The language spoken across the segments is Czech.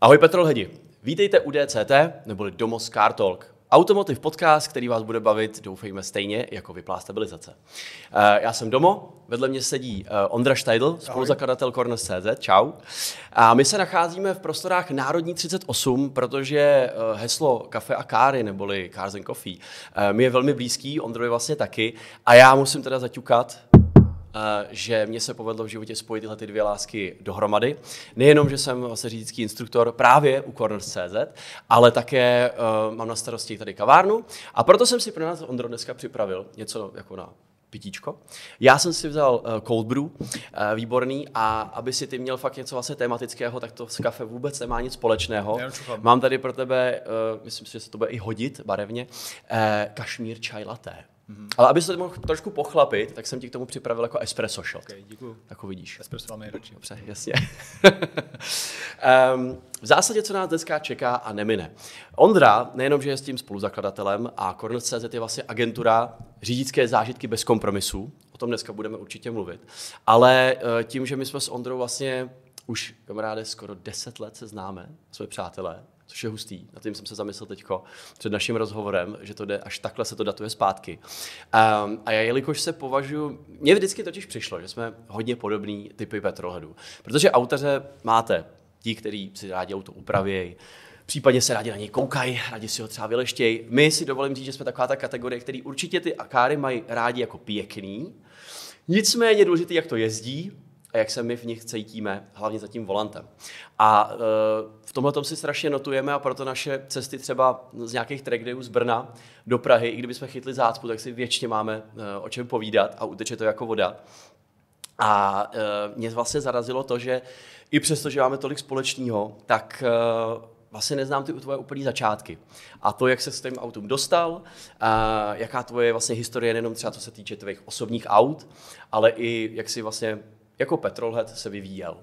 Ahoj Petrolhedi, vítejte u DCT, neboli Domos Car Talk. Automotive podcast, který vás bude bavit, doufejme, stejně jako vyplá stabilizace. Eh, já jsem Domo, vedle mě sedí eh, Ondra Štajdl, spoluzakladatel Corners.cz, čau. A my se nacházíme v prostorách Národní 38, protože eh, heslo kafe a káry, neboli Cars and Coffee, mi je velmi blízký, Ondrovi vlastně taky. A já musím teda zaťukat, že mě se povedlo v životě spojit tyhle ty dvě lásky dohromady. Nejenom, že jsem vlastně řidičský instruktor právě u Corners.cz, ale také uh, mám na starosti tady kavárnu a proto jsem si pro nás Ondro dneska připravil něco jako na pitíčko. Já jsem si vzal uh, cold brew, uh, výborný, a aby si ty měl fakt něco vlastně tematického, tak to s kafe vůbec nemá nic společného. Mám tady pro tebe, uh, myslím si, že se to bude i hodit barevně, uh, kašmír čaj latte. Mm-hmm. Ale aby se to mohl trošku pochlapit, tak jsem ti k tomu připravil jako espresso shot. Okay, děkuju. Tak uvidíš. Espresso mám nejradši. Dobře, jasně. um, v zásadě, co nás dneska čeká a nemine. Ondra, nejenom, že je s tím spoluzakladatelem a Corners.cz je vlastně agentura řídické zážitky bez kompromisů, o tom dneska budeme určitě mluvit, ale uh, tím, že my jsme s Ondrou vlastně už, kamaráde, skoro 10 let se známe, jsme přátelé, což je hustý. Na tím jsem se zamyslel teďko před naším rozhovorem, že to jde, až takhle se to datuje zpátky. Um, a já, jelikož se považuji, mně vždycky totiž přišlo, že jsme hodně podobný typy petrolheadů. Protože autaře máte ti, kteří si rádi auto upravějí, případně se rádi na něj koukají, rádi si ho třeba vyleštějí. My si dovolím říct, že jsme taková ta kategorie, který určitě ty akáry mají rádi jako pěkný, nicméně důležitý, jak to jezdí, a jak se my v nich cítíme, hlavně za tím volantem. A e, v tomhle tom si strašně notujeme a proto naše cesty třeba z nějakých track dayů z Brna do Prahy, i kdyby jsme chytli zácpu, tak si většině máme e, o čem povídat a uteče to jako voda. A e, mě vlastně zarazilo to, že i přesto, že máme tolik společného, tak vlastně neznám ty tvoje úplný začátky. A to, jak se s tím autům dostal, a jaká tvoje vlastně historie, nejenom třeba co se týče tvých osobních aut, ale i jak si vlastně jako Petrolhead se vyvíjel.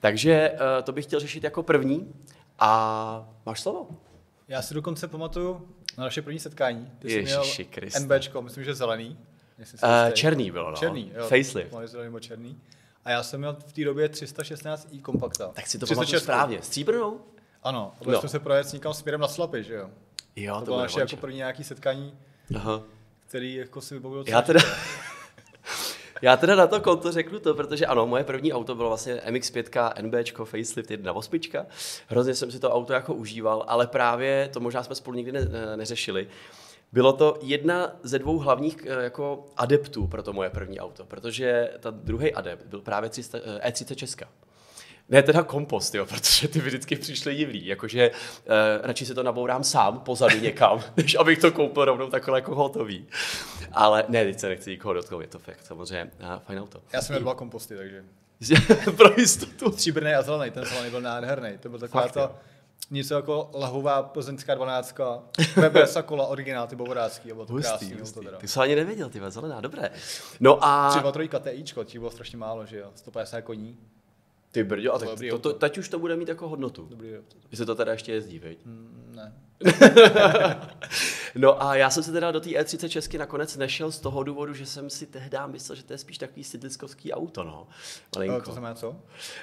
Takže uh, to bych chtěl řešit jako první a máš slovo. Já si dokonce pamatuju na naše první setkání. Ty Ježiši jsi měl NBčko, myslím, že zelený. Uh, černý bylo, no. Černý, jo. Facelift. Zelený černý. A já jsem měl v té době 316 i kompakta. Tak si to pamatuju správně. Stříbrnou? Ano, a no. jsme se projet někam směrem na Slapy, že jo? Jo, to, to bylo naše jako první nějaký setkání, Aha. který jako si vybavil. Já teda, Já teda na to konto řeknu to, protože ano, moje první auto bylo vlastně MX-5, NBčko, facelift 1.8. Hrozně jsem si to auto jako užíval, ale právě to možná jsme spolu nikdy ne, neřešili. Bylo to jedna ze dvou hlavních eh, jako adeptů pro to moje první auto, protože ta druhý adept byl právě 300, E30 Česka. Ne teda kompost, jo, protože ty vždycky přišly divný, jakože uh, radši si to nabourám sám pozadu někam, než abych to koupil rovnou takhle jako hotový. Ale ne, teď se nechci nikoho dotknout, je to fakt samozřejmě uh, fajn auto. Já jsem měl dva komposty, takže. Pro jistotu. Stříbrný a zelený, ten zelený byl nádherný. To byl taková Fakt, ta, něco jako lahová plzeňská dvanáctka, BBS kola originál, ty bovodácký, bylo to hustý, krásný. Hustý. To teda. Ty jsi ani nevěděl, ty zelená, dobré. No a... 3 3 TIčko, ti bylo strašně málo, že jo, 150 koní. Ty brďo, a tak to, to, teď už to bude mít jako hodnotu. Dobrý auto. Jestli to teda ještě jezdí, veď? Mm, ne. no a já jsem se teda do té E30 Česky nakonec nešel z toho důvodu, že jsem si tehdy myslel, že to je spíš takový sidliskovský auto, no. Malinko. To znamená co?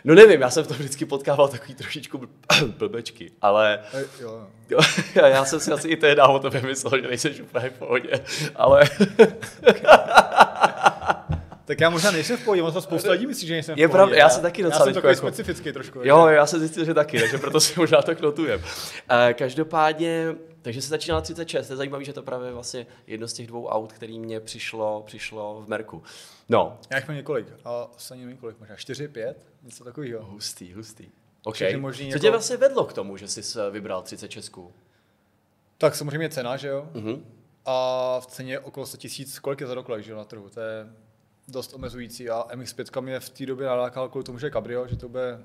No nevím, já jsem v tom vždycky potkával takový trošičku blbečky, ale... E, jo. jo. já jsem si asi i tehdy o tobě myslel, že nejseš úplně v pohodě, ale... Tak já možná nejsem v pohodě, možná spousta lidí myslí, že nejsem v Je pravda, já jsem taky docela Já jsem takový jako... specifický trošku. Jo, já jsem zjistil, že taky, takže proto si možná tak notujem. Uh, každopádně, takže se začínala 36, je zajímavé, že to právě vlastně jedno z těch dvou aut, který mě přišlo, přišlo v Merku. No. Já jich mám několik, a ani nevím kolik, možná čtyři, pět, něco takového. Hustý, hustý. Okay. Co jako... tě vlastně vedlo k tomu, že jsi vybral 30 Česků? Tak samozřejmě cena, že jo? Uh-huh. A v ceně okolo 100 tisíc, kolik je za doklek, že jo, na trhu, to je dost omezující a MX-5 mě v té době nalákal kvůli tomu, že je cabrio, že to bude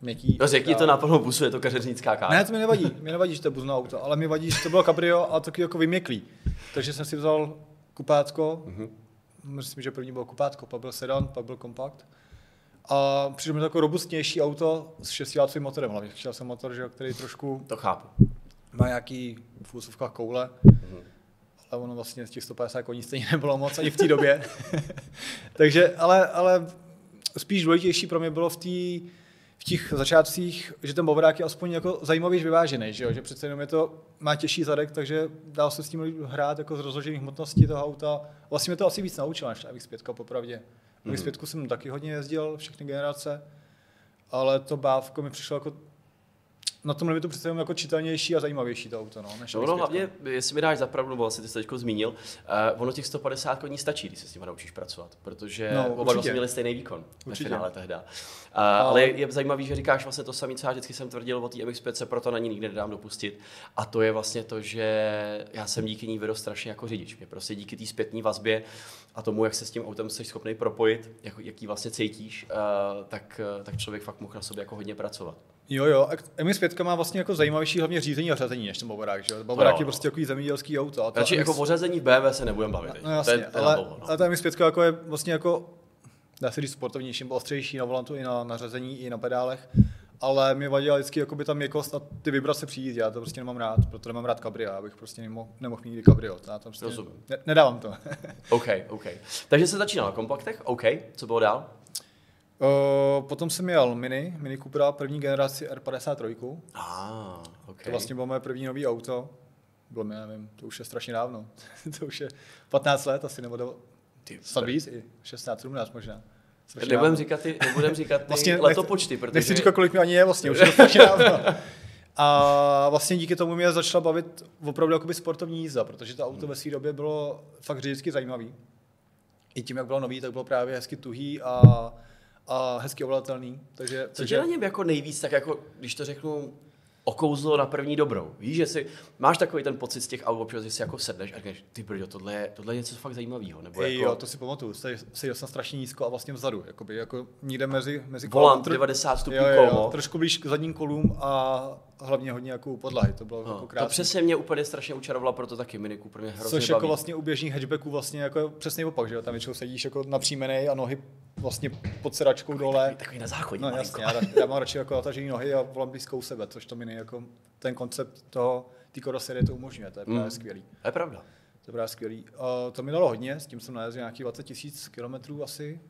měkký. No řekni to na plnou busu, je to kařeřnická kára. Ne, to mi nevadí, mi nevadí, že to je buzná auto, ale mi vadí, že to bylo cabrio a taky jako vyměklý. Takže jsem si vzal kupátko, mm-hmm. myslím, že první bylo kupátko, pak byl sedan, pak byl kompakt. A přišlo mi to jako robustnější auto s šestivácovým motorem, hlavně chtěl jsem motor, že, který trošku... To chápu. Má nějaký v koule. Mm-hmm ale ono vlastně z těch 150 koní stejně nebylo moc ani v té době. Takže, ale, ale spíš důležitější pro mě bylo v té v těch začátcích, že ten bovrák je aspoň jako zajímavý vyvážený, že, jo? že přece jenom je to, má těžší zadek, takže dá se s tím hrát jako z rozložených hmotností toho auta. Vlastně mě to asi víc naučilo než ta MX-5 popravdě. Mm. MX-5 jsem taky hodně jezdil, všechny generace, ale to bávko mi přišlo jako na tom limitu přece jako čitelnější a zajímavější to auto. No, než no, no hlavně, jestli mi dáš zapravdu, nebo asi ty jsi zmínil, uh, ono těch 150 koní stačí, když se s tím naučíš pracovat, protože no, oba vlastně měli stejný výkon určitě. ve finále tehda. Uh, ale... ale je, je zajímavý, že říkáš vlastně to samé, co já vždycky jsem tvrdil o té MX-5, proto na ní nikdy nedám dopustit. A to je vlastně to, že já jsem díky ní vyrostl strašně jako řidič. Mě prostě díky té zpětné vazbě a tomu, jak se s tím autem jsi schopný propojit, jak, jaký vlastně cítíš, uh, tak, uh, tak člověk fakt mohl na sobě jako hodně pracovat. Jo, jo. MX-5 má vlastně jako zajímavější hlavně řízení a řazení než ten Bavorák, že Bavorák no, je prostě takový zemědělský auto. A Takže MX... jako o řazení v BMW se nebudeme bavit. No, jasně, to je, to ale, dlouho, no. ale ta MX-5 jako je vlastně jako, dá se říct sportovnější, nebo ostřejší na volantu i na, na řazení, i na pedálech. Ale mě vadila vždycky jako by tam měkost a ty vibrace přijít, já to prostě nemám rád, proto nemám rád kabrio, abych prostě nemohl, nemohl mít nikdy kabrio. Já tam prostě ne, nedávám to. OK, OK. Takže se začínal na kompaktech, OK, co bylo dál? Uh, potom jsem měl Mini, Mini Cupra, první generaci R53. Ah, okay. To vlastně bylo moje první nový auto. Bylo mi, nevím, to už je strašně dávno. to už je 15 let asi, nebo do, snad víc, i 16, 17 možná. Nebudem říkat ty, nebudem říkat ty vlastně letopočty, protože... Nechci říkat, kolik mi ani je vlastně, už je to strašně dávno. A vlastně díky tomu mě začala bavit opravdu jakoby sportovní jízda, protože to auto ve své době bylo fakt vždycky zajímavý. I tím, jak bylo nový, tak bylo právě hezky tuhý a a hezky ovladatelný. Takže, Co takže... tě na něm jako nejvíc, tak jako, když to řeknu, okouzlo na první dobrou. Víš, že si máš takový ten pocit z těch aut, občas, že si jako sedneš a říkáš, ty brďo, tohle je, tohle je něco fakt zajímavého. Nebo jako... Jo, to si pamatuju, seděl jsem strašně nízko a vlastně vzadu, jakoby, jako někde mezi, mezi Volant, tr... 90 stupňů kolmo. trošku blíž k zadním kolům a hlavně hodně jako podlahy, to bylo no, jako krásné. To přesně mě úplně strašně učarovalo, proto taky Mini Cooper mě hrozně Což jako baví. jako vlastně u běžných hatchbacků vlastně jako přesně opak, že jo, tam většinou sedíš jako napřímenej a nohy vlastně pod sedačkou takový, dole. Takový na záchodě. No jasně, já, já, mám radši jako natažený nohy a volám blízkou sebe, což to Mini jako ten koncept toho, té karoserie to umožňuje, to je právě mm. skvělý. To je pravda. To je právě skvělý. Uh, to mi dalo hodně, s tím jsem najezdil nějakých 20 tisíc kilometrů asi,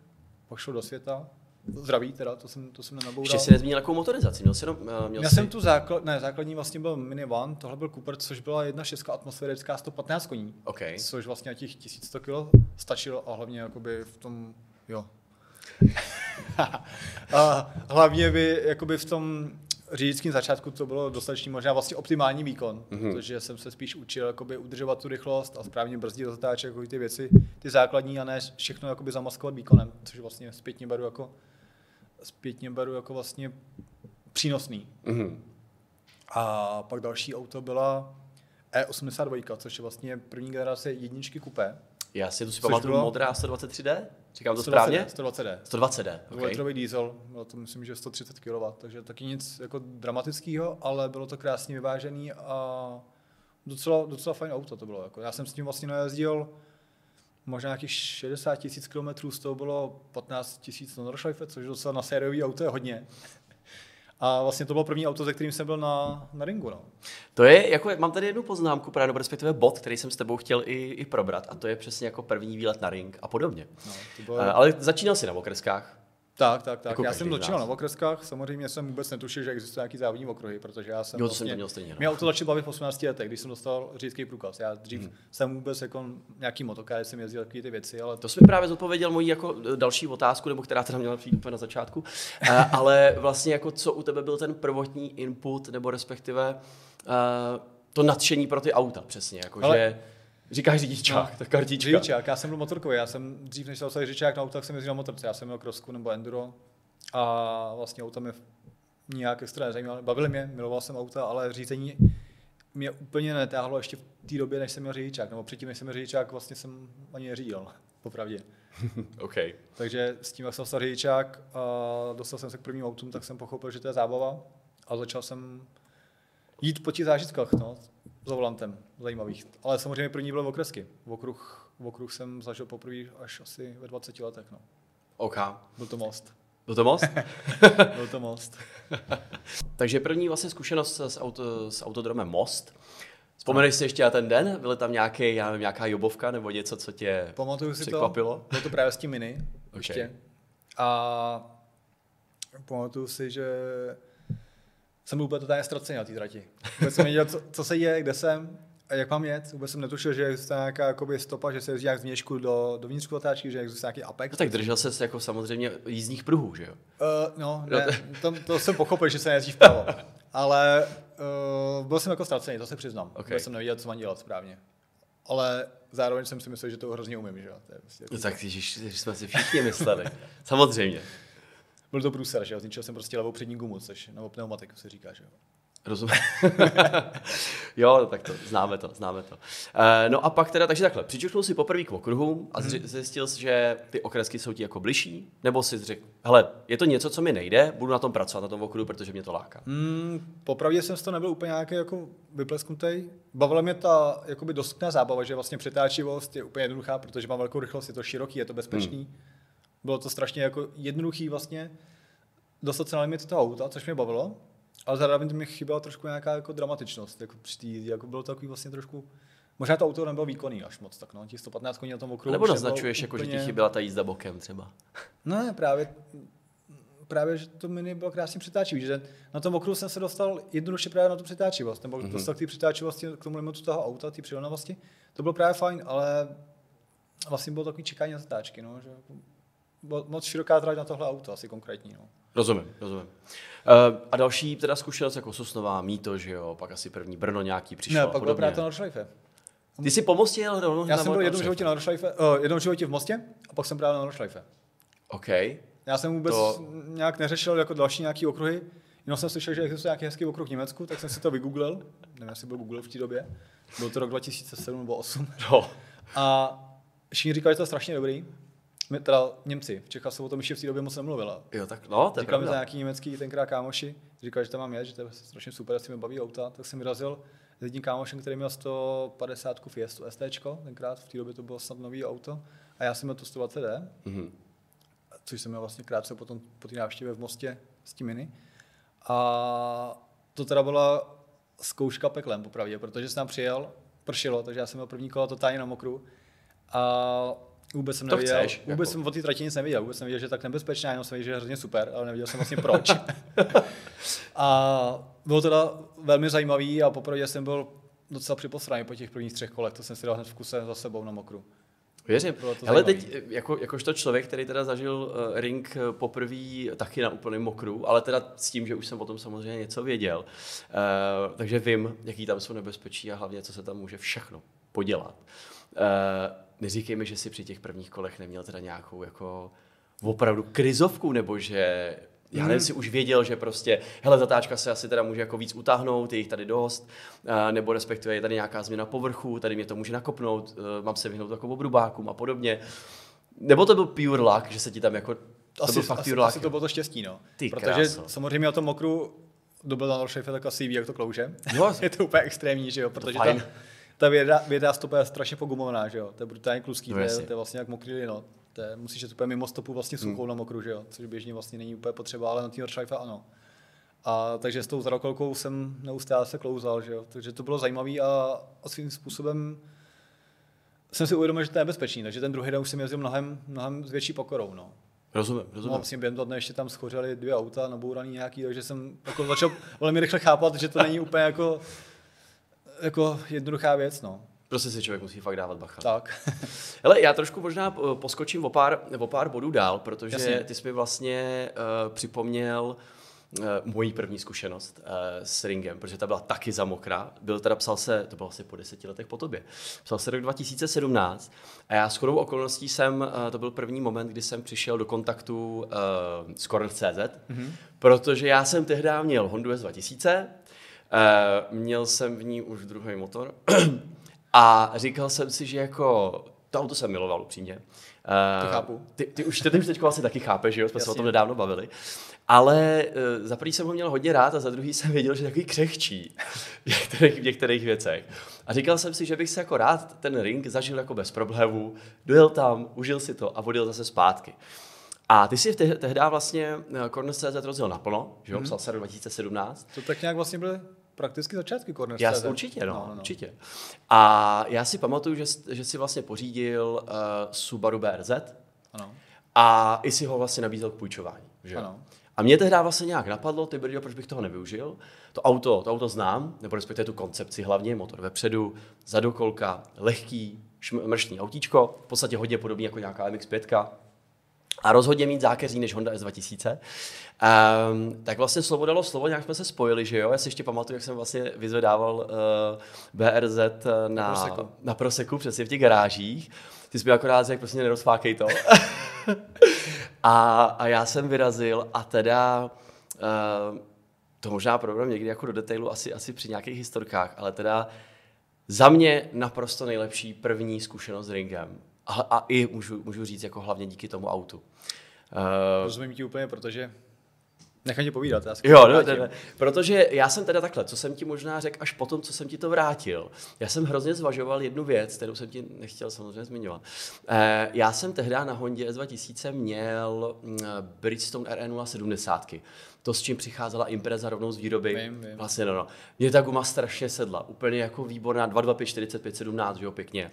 pak šel do světa, Zdraví teda, to jsem, to jsem nenaboural. Ještě si nezmínil jakou motorizaci, měl jsi jenom, uh, měl Já jsi... jsem tu základ, ne, základní vlastně byl Mini One, tohle byl Cooper, což byla jedna šestka atmosférická 115 koní. Okay. Což vlastně na těch 1100 kg stačilo a hlavně jakoby v tom, jo. a hlavně by jakoby v tom řidičském začátku to bylo dostatečný, možná vlastně optimální výkon, mm-hmm. protože jsem se spíš učil jakoby udržovat tu rychlost a správně brzdit do zatáček, jako ty věci, ty základní a ne všechno jakoby zamaskovat výkonem, což vlastně zpětně beru jako zpětně beru jako vlastně přínosný. Mm-hmm. A pak další auto byla E82, což je vlastně první generace jedničky kupé. Já si to si pamatuju, bylo... modrá 123D? Říkám to 120D, správně? 120D. 120D, okay. Litrový diesel, bylo to myslím, že 130 kW, takže taky nic jako dramatického, ale bylo to krásně vyvážený a docela, docela fajn auto to bylo. Jako. Já jsem s tím vlastně najezdil možná nějakých 60 tisíc kilometrů, z toho bylo 15 tisíc na Nordschleife, což docela na sériový auto je hodně. A vlastně to bylo první auto, ze kterým jsem byl na, na ringu. No. To je, jako, mám tady jednu poznámku, právě respektive bod, který jsem s tebou chtěl i, i probrat, a to je přesně jako první výlet na ring a podobně. No, to bylo... Ale začínal jsi na okreskách. Tak, tak, tak. Jako já jsem začínal na okreskách, samozřejmě jsem vůbec netušil, že existuje nějaký závodní okruhy, protože já jsem jo, to vlastně, jsem to měl stejně. No. Mě auto začalo bavit v 18 letech, když jsem dostal řidičský průkaz. Já dřív hmm. jsem vůbec jako nějaký motokář, jsem jezdil takové ty věci, ale... To jsi mi právě zodpověděl moji jako další otázku, nebo která teda měla přijít úplně na začátku, uh, ale vlastně jako co u tebe byl ten prvotní input, nebo respektive uh, to nadšení pro ty auta, přesně, jako ale... že Říkáš řidičák, no, tak kartička. Řidičák, já jsem byl motorkový, já jsem dřív než jsem řidičák na autách, jsem jezdil na motorce, já jsem měl krosku nebo enduro a vlastně auta mě nějak extra nezajímaly. Bavili mě, miloval jsem auta, ale řízení mě úplně netáhlo ještě v té době, než jsem měl řidičák, nebo předtím, než jsem měl řidičák, vlastně jsem ani neřídil, popravdě. okay. Takže s tím, jak jsem stal řidičák a dostal jsem se k prvním autům, tak jsem pochopil, že to je zábava a začal jsem jít po těch zážitkách, no, za volantem, zajímavých. Ale samozřejmě první byl v okresky. V okruh, v okruh jsem zažil poprvé až asi ve 20 letech. No. OK. Byl to most. Byl to most? byl to most. Takže první vlastně zkušenost s, auto, s autodromem Most. Vzpomeneš si ještě na ten den? Byly tam nějaký, já nevím, nějaká jobovka nebo něco, co tě Pamatuju si překvapilo? To. Bylo to právě s tím mini. Okay. Ještě. A pamatuju si, že jsem byl úplně totálně ztracený na té trati. Vůbec jsem nevěděl, co, co, se děje, kde jsem a jak mám jet. Vůbec jsem netušil, že existuje nějaká jakoby, stopa, že se jezdí nějak z vnějšku do, do vnitřku otáčky, že existuje nějaký apex. No tak držel se jako samozřejmě jízdních pruhů, že jo? Uh, no, ne, to, to, jsem pochopil, že se nejezdí vpravo. Ale uh, byl jsem jako ztracený, to se přiznám. Okay. Vůbec jsem nevěděl, co mám dělat správně. Ale zároveň jsem si myslel, že to hrozně umím, že jo? To je prostě no, tak že, že jsme si všichni mysleli. Samozřejmě. Byl to průser, že jo? Zničil jsem prostě levou přední gumu, což nebo pneumatiku se říká, že jo? Rozumím. jo, tak to, známe to, známe to. E, no a pak teda, takže takhle, přičuchnul si poprvé k okruhu a hmm. zjistil jsi, že ty okresky jsou ti jako bližší? Nebo si řekl, hele, je to něco, co mi nejde, budu na tom pracovat, na tom okruhu, protože mě to láká? Hmm, popravdě jsem z toho nebyl úplně nějaký jako vyplesknutý. Bavila mě ta jakoby dostupná zábava, že vlastně přetáčivost je úplně jednoduchá, protože mám velkou rychlost, je to široký, je to bezpečný. Hmm. Bylo to strašně jako jednoduchý vlastně dostat se na limit toho auta, což mě bavilo. Ale zároveň mi chyběla trošku nějaká jako dramatičnost. Jako při tý, jako bylo to takový vlastně trošku Možná to auto nebylo výkonný až moc, tak no, těch 115 koní na tom okruhu. Nebo naznačuješ, jako, úplně... že ti chyběla ta jízda bokem třeba. Ne, právě, právě, že to mini bylo krásně přetáčivý, že na tom okruhu jsem se dostal jednoduše právě na tu přetáčivost, nebo mm-hmm. dostal k té přetáčivosti, k tomu limitu toho auta, té přilnavosti. To bylo právě fajn, ale vlastně bylo takový čekání na zatáčky, no, že jako moc široká trať na tohle auto, asi konkrétní. No. Rozumím, rozumím. Uh, a další teda zkušenost jako Sosnová, Mýto, že jo, pak asi první Brno nějaký přišlo. Ne, pak byl právě to na Nordschleife. Ty jsi po Mostě jel rovnou Já jsem byl jednou životě na Nordschleife, uh, jednou životě v Mostě a pak jsem právě na Nordschleife. OK. Já jsem vůbec to... nějak neřešil jako další nějaký okruhy, jenom jsem slyšel, že existuje nějaký hezký okruh v Německu, tak jsem si to vygooglil, nevím, jestli byl Google v té době, byl to rok 2007 nebo 2008. No. A všichni říkali, že to je strašně dobrý, my, teda Němci, v Čechách se o tom ještě v té době moc nemluvila. Jo, tak no, to je Říkal mi za nějaký německý tenkrát kámoši, říkal, že tam mám jet, že to je strašně super, jestli mi baví auta, tak jsem vyrazil s jedním kámošem, který měl 150 Fiestu ST, tenkrát v té době to bylo snad nový auto, a já jsem měl to 120D, mm-hmm. což jsem měl vlastně krátce potom po té návštěvě v Mostě s tím mini. A to teda byla zkouška peklem, popravdě, protože jsem tam přijel, pršilo, takže já jsem měl první kolo totálně na mokru. A Vůbec jsem nevěděl, chceš, vůbec jako. jsem o té trati nic nevěděl, vůbec jsem věděl, že je tak nebezpečná, jenom jsem věděl, že je hrozně super, ale nevěděl jsem vlastně proč. a bylo teda velmi zajímavý a poprvé jsem byl docela připosraný po těch prvních třech kolech, to jsem si dal hned v kuse za sebou na mokru. Věřím. Ale teď, jako, jakožto člověk, který teda zažil uh, ring eh, poprvé taky na úplném mokru, ale teda s tím, že už jsem o tom samozřejmě něco věděl, uh, takže vím, jaký tam jsou nebezpečí a hlavně, co se tam může všechno podělat. Uh, neříkej mi, že si při těch prvních kolech neměl teda nějakou jako opravdu krizovku, nebo že já nevím, hmm. si už věděl, že prostě, hele, zatáčka se asi teda může jako víc utáhnout, je jich tady dost, nebo respektive je tady nějaká změna povrchu, tady mě to může nakopnout, e, mám se vyhnout jako obrubákům a podobně. Nebo to byl pure luck, že se ti tam jako to asi, byl fakt asi, pure luck. asi to bylo to štěstí, no. Ty Protože kráso. samozřejmě o tom mokru dobil na Rošefe tak asi ví, jak to klouže. Jo. je to úplně extrémní, že jo, protože tam, ta věda, věda stopa je strašně pogumovaná, že jo? To je brutálně kluský, no, to, je, to je vlastně jak mokrý lino. To je, musíš jít úplně mimo stopu vlastně suchou hmm. na mokru, že jo? Což běžně vlastně není úplně potřeba, ale na té ano. A takže s tou zrakolkou jsem neustále se klouzal, že jo? Takže to bylo zajímavé a, a svým způsobem jsem si uvědomil, že to je nebezpečný, takže ten druhý den už jsem jezdil mnohem, mnohem s větší pokorou. No. Rozumím, rozumím. No, vlastně během toho dne ještě tam schořely dvě auta, nabouraný nějaký, takže jsem jako začal velmi rychle chápat, že to není úplně jako jako jednoduchá věc, no. Prostě si člověk musí fakt dávat bacha. Tak. Hele, já trošku možná eh, poskočím o pár, o pár bodů dál, protože Jasně. ty jsi mi vlastně uh, připomněl uh, moji první zkušenost uh, s ringem, protože ta byla taky za mokrá. Byl teda, psal se, to bylo asi po deseti letech po tobě, psal se rok 2017 a já s chodou okolností jsem, uh, to byl první moment, kdy jsem přišel do kontaktu uh, s Corner.cz, mm-hmm. protože já jsem tehdy měl Hondu S2000, Uh, měl jsem v ní už druhý motor a říkal jsem si, že jako to auto jsem miloval upřímně. Uh, to chápu. Ty, ty, už, ty, ty už teď asi taky chápeš, že jo? Jsme Jasně. se o tom nedávno bavili. Ale uh, za prvý jsem ho měl hodně rád a za druhý jsem věděl, že je takový křehčí v některých, v některých věcech. A říkal jsem si, že bych se jako rád ten ring zažil jako bez problémů, dojel tam, užil si to a odjel zase zpátky. A ty si tehdy vlastně Corner.cz rozjel naplno, že jo, mm. psal se 2017. To tak nějak vlastně byly prakticky začátky Corner Já určitě, no, no, no, no, určitě. A já si pamatuju, že, že si vlastně pořídil uh, Subaru BRZ ano. a i si ho vlastně nabízel k půjčování. Že? Ano. A mě tehdy vlastně nějak napadlo, ty brďo, proč bych toho nevyužil. To auto, to auto znám, nebo respektive tu koncepci hlavně, motor vepředu, zadokolka, lehký, mrštní autíčko, v podstatě hodně podobný jako nějaká MX-5, a rozhodně mít zákeří než Honda S2000. Um, ehm, tak vlastně slovo dalo slovo, nějak jsme se spojili, že jo? Já si ještě pamatuju, jak jsem vlastně vyzvedával uh, BRZ na, na, Proseku. na Proseku, přesně v těch garážích. Ty jsi mi akorát řekl, prostě nerozfákej to. a, a já jsem vyrazil a teda uh, to možná problém někdy jako do detailu asi, asi při nějakých historkách, ale teda za mě naprosto nejlepší první zkušenost s ringem. A, a i můžu, můžu říct jako hlavně díky tomu autu. Uh, Rozumím ti úplně, protože Nechám ti povídat. Já jo, no, ne, ne. protože já jsem teda takhle, co jsem ti možná řekl až potom, co jsem ti to vrátil. Já jsem hrozně zvažoval jednu věc, kterou jsem ti nechtěl samozřejmě zmiňovat. Eh, já jsem tehdy na Hondě S2000 měl mm, Bridgestone RE070 to, s čím přicházela Impreza rovnou z výroby. Vím, vím. Vlastně, no, no. Mě ta guma strašně sedla. Úplně jako výborná, 225, 45, 17, že jo, pěkně.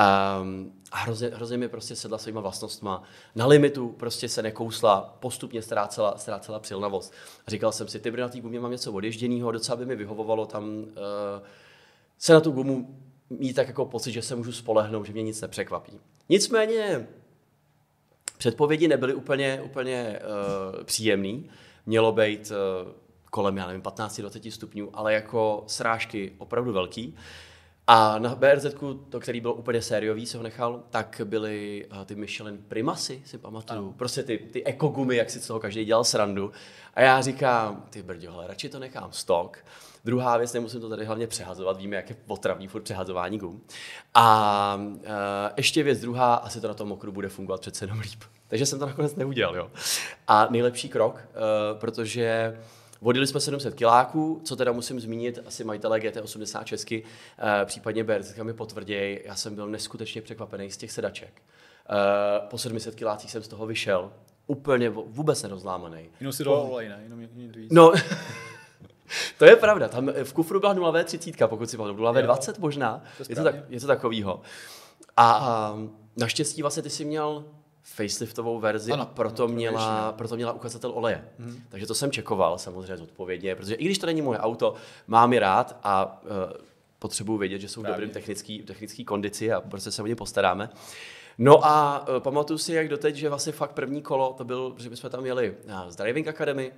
Um, a hrozně, hrozně mi prostě sedla svýma vlastnostma. Na limitu prostě se nekousla, postupně ztrácela, ztrácela přilnavost. A říkal jsem si, ty na té gumě mám něco odježděného, docela by mi vyhovovalo tam uh, se na tu gumu mít tak jako pocit, že se můžu spolehnout, že mě nic nepřekvapí. Nicméně předpovědi nebyly úplně, úplně uh, příjemný. Mělo být uh, kolem, já nevím, 15-20 stupňů, ale jako srážky opravdu velký. A na BRZ, to, který byl úplně sériový, se ho nechal, tak byly uh, ty Michelin Primasy, si pamatuju. Ano. Prostě ty, ty ekogumy, jak si z toho každý dělal srandu. A já říkám, ty brďo, hele, radši to nechám stok. Druhá věc, nemusím to tady hlavně přehazovat, víme, jak je potravní furt přehazování gum. A uh, ještě věc druhá, asi to na tom mokru bude fungovat přece jenom líp. Takže jsem to nakonec neudělal, jo. A nejlepší krok, uh, protože Vodili jsme 700 kiláků, co teda musím zmínit, asi majitelé GT80 Česky, eh, případně BRZ mi potvrdějí, já jsem byl neskutečně překvapený z těch sedaček. Eh, po 700 kilácích jsem z toho vyšel, úplně vůbec nerozlámaný. Jenom si dal olej, ne? Jenom. No, to je pravda, tam v kufru byla 0V30, pokud si pamatuju, 0V20 možná, je to, tak, je to takovýho. A, a naštěstí vlastně ty jsi měl faceliftovou verzi ano, a proto, ano, měla, proto měla ukazatel oleje. Hmm. Takže to jsem čekoval samozřejmě zodpovědně, protože i když to není moje auto, mám je rád a uh, potřebuji vědět, že jsou v dobrým technický, technický kondici a prostě se o ně postaráme. No a uh, pamatuju si, jak doteď, že vlastně fakt první kolo, to byl, že my jsme tam jeli z Driving Academy,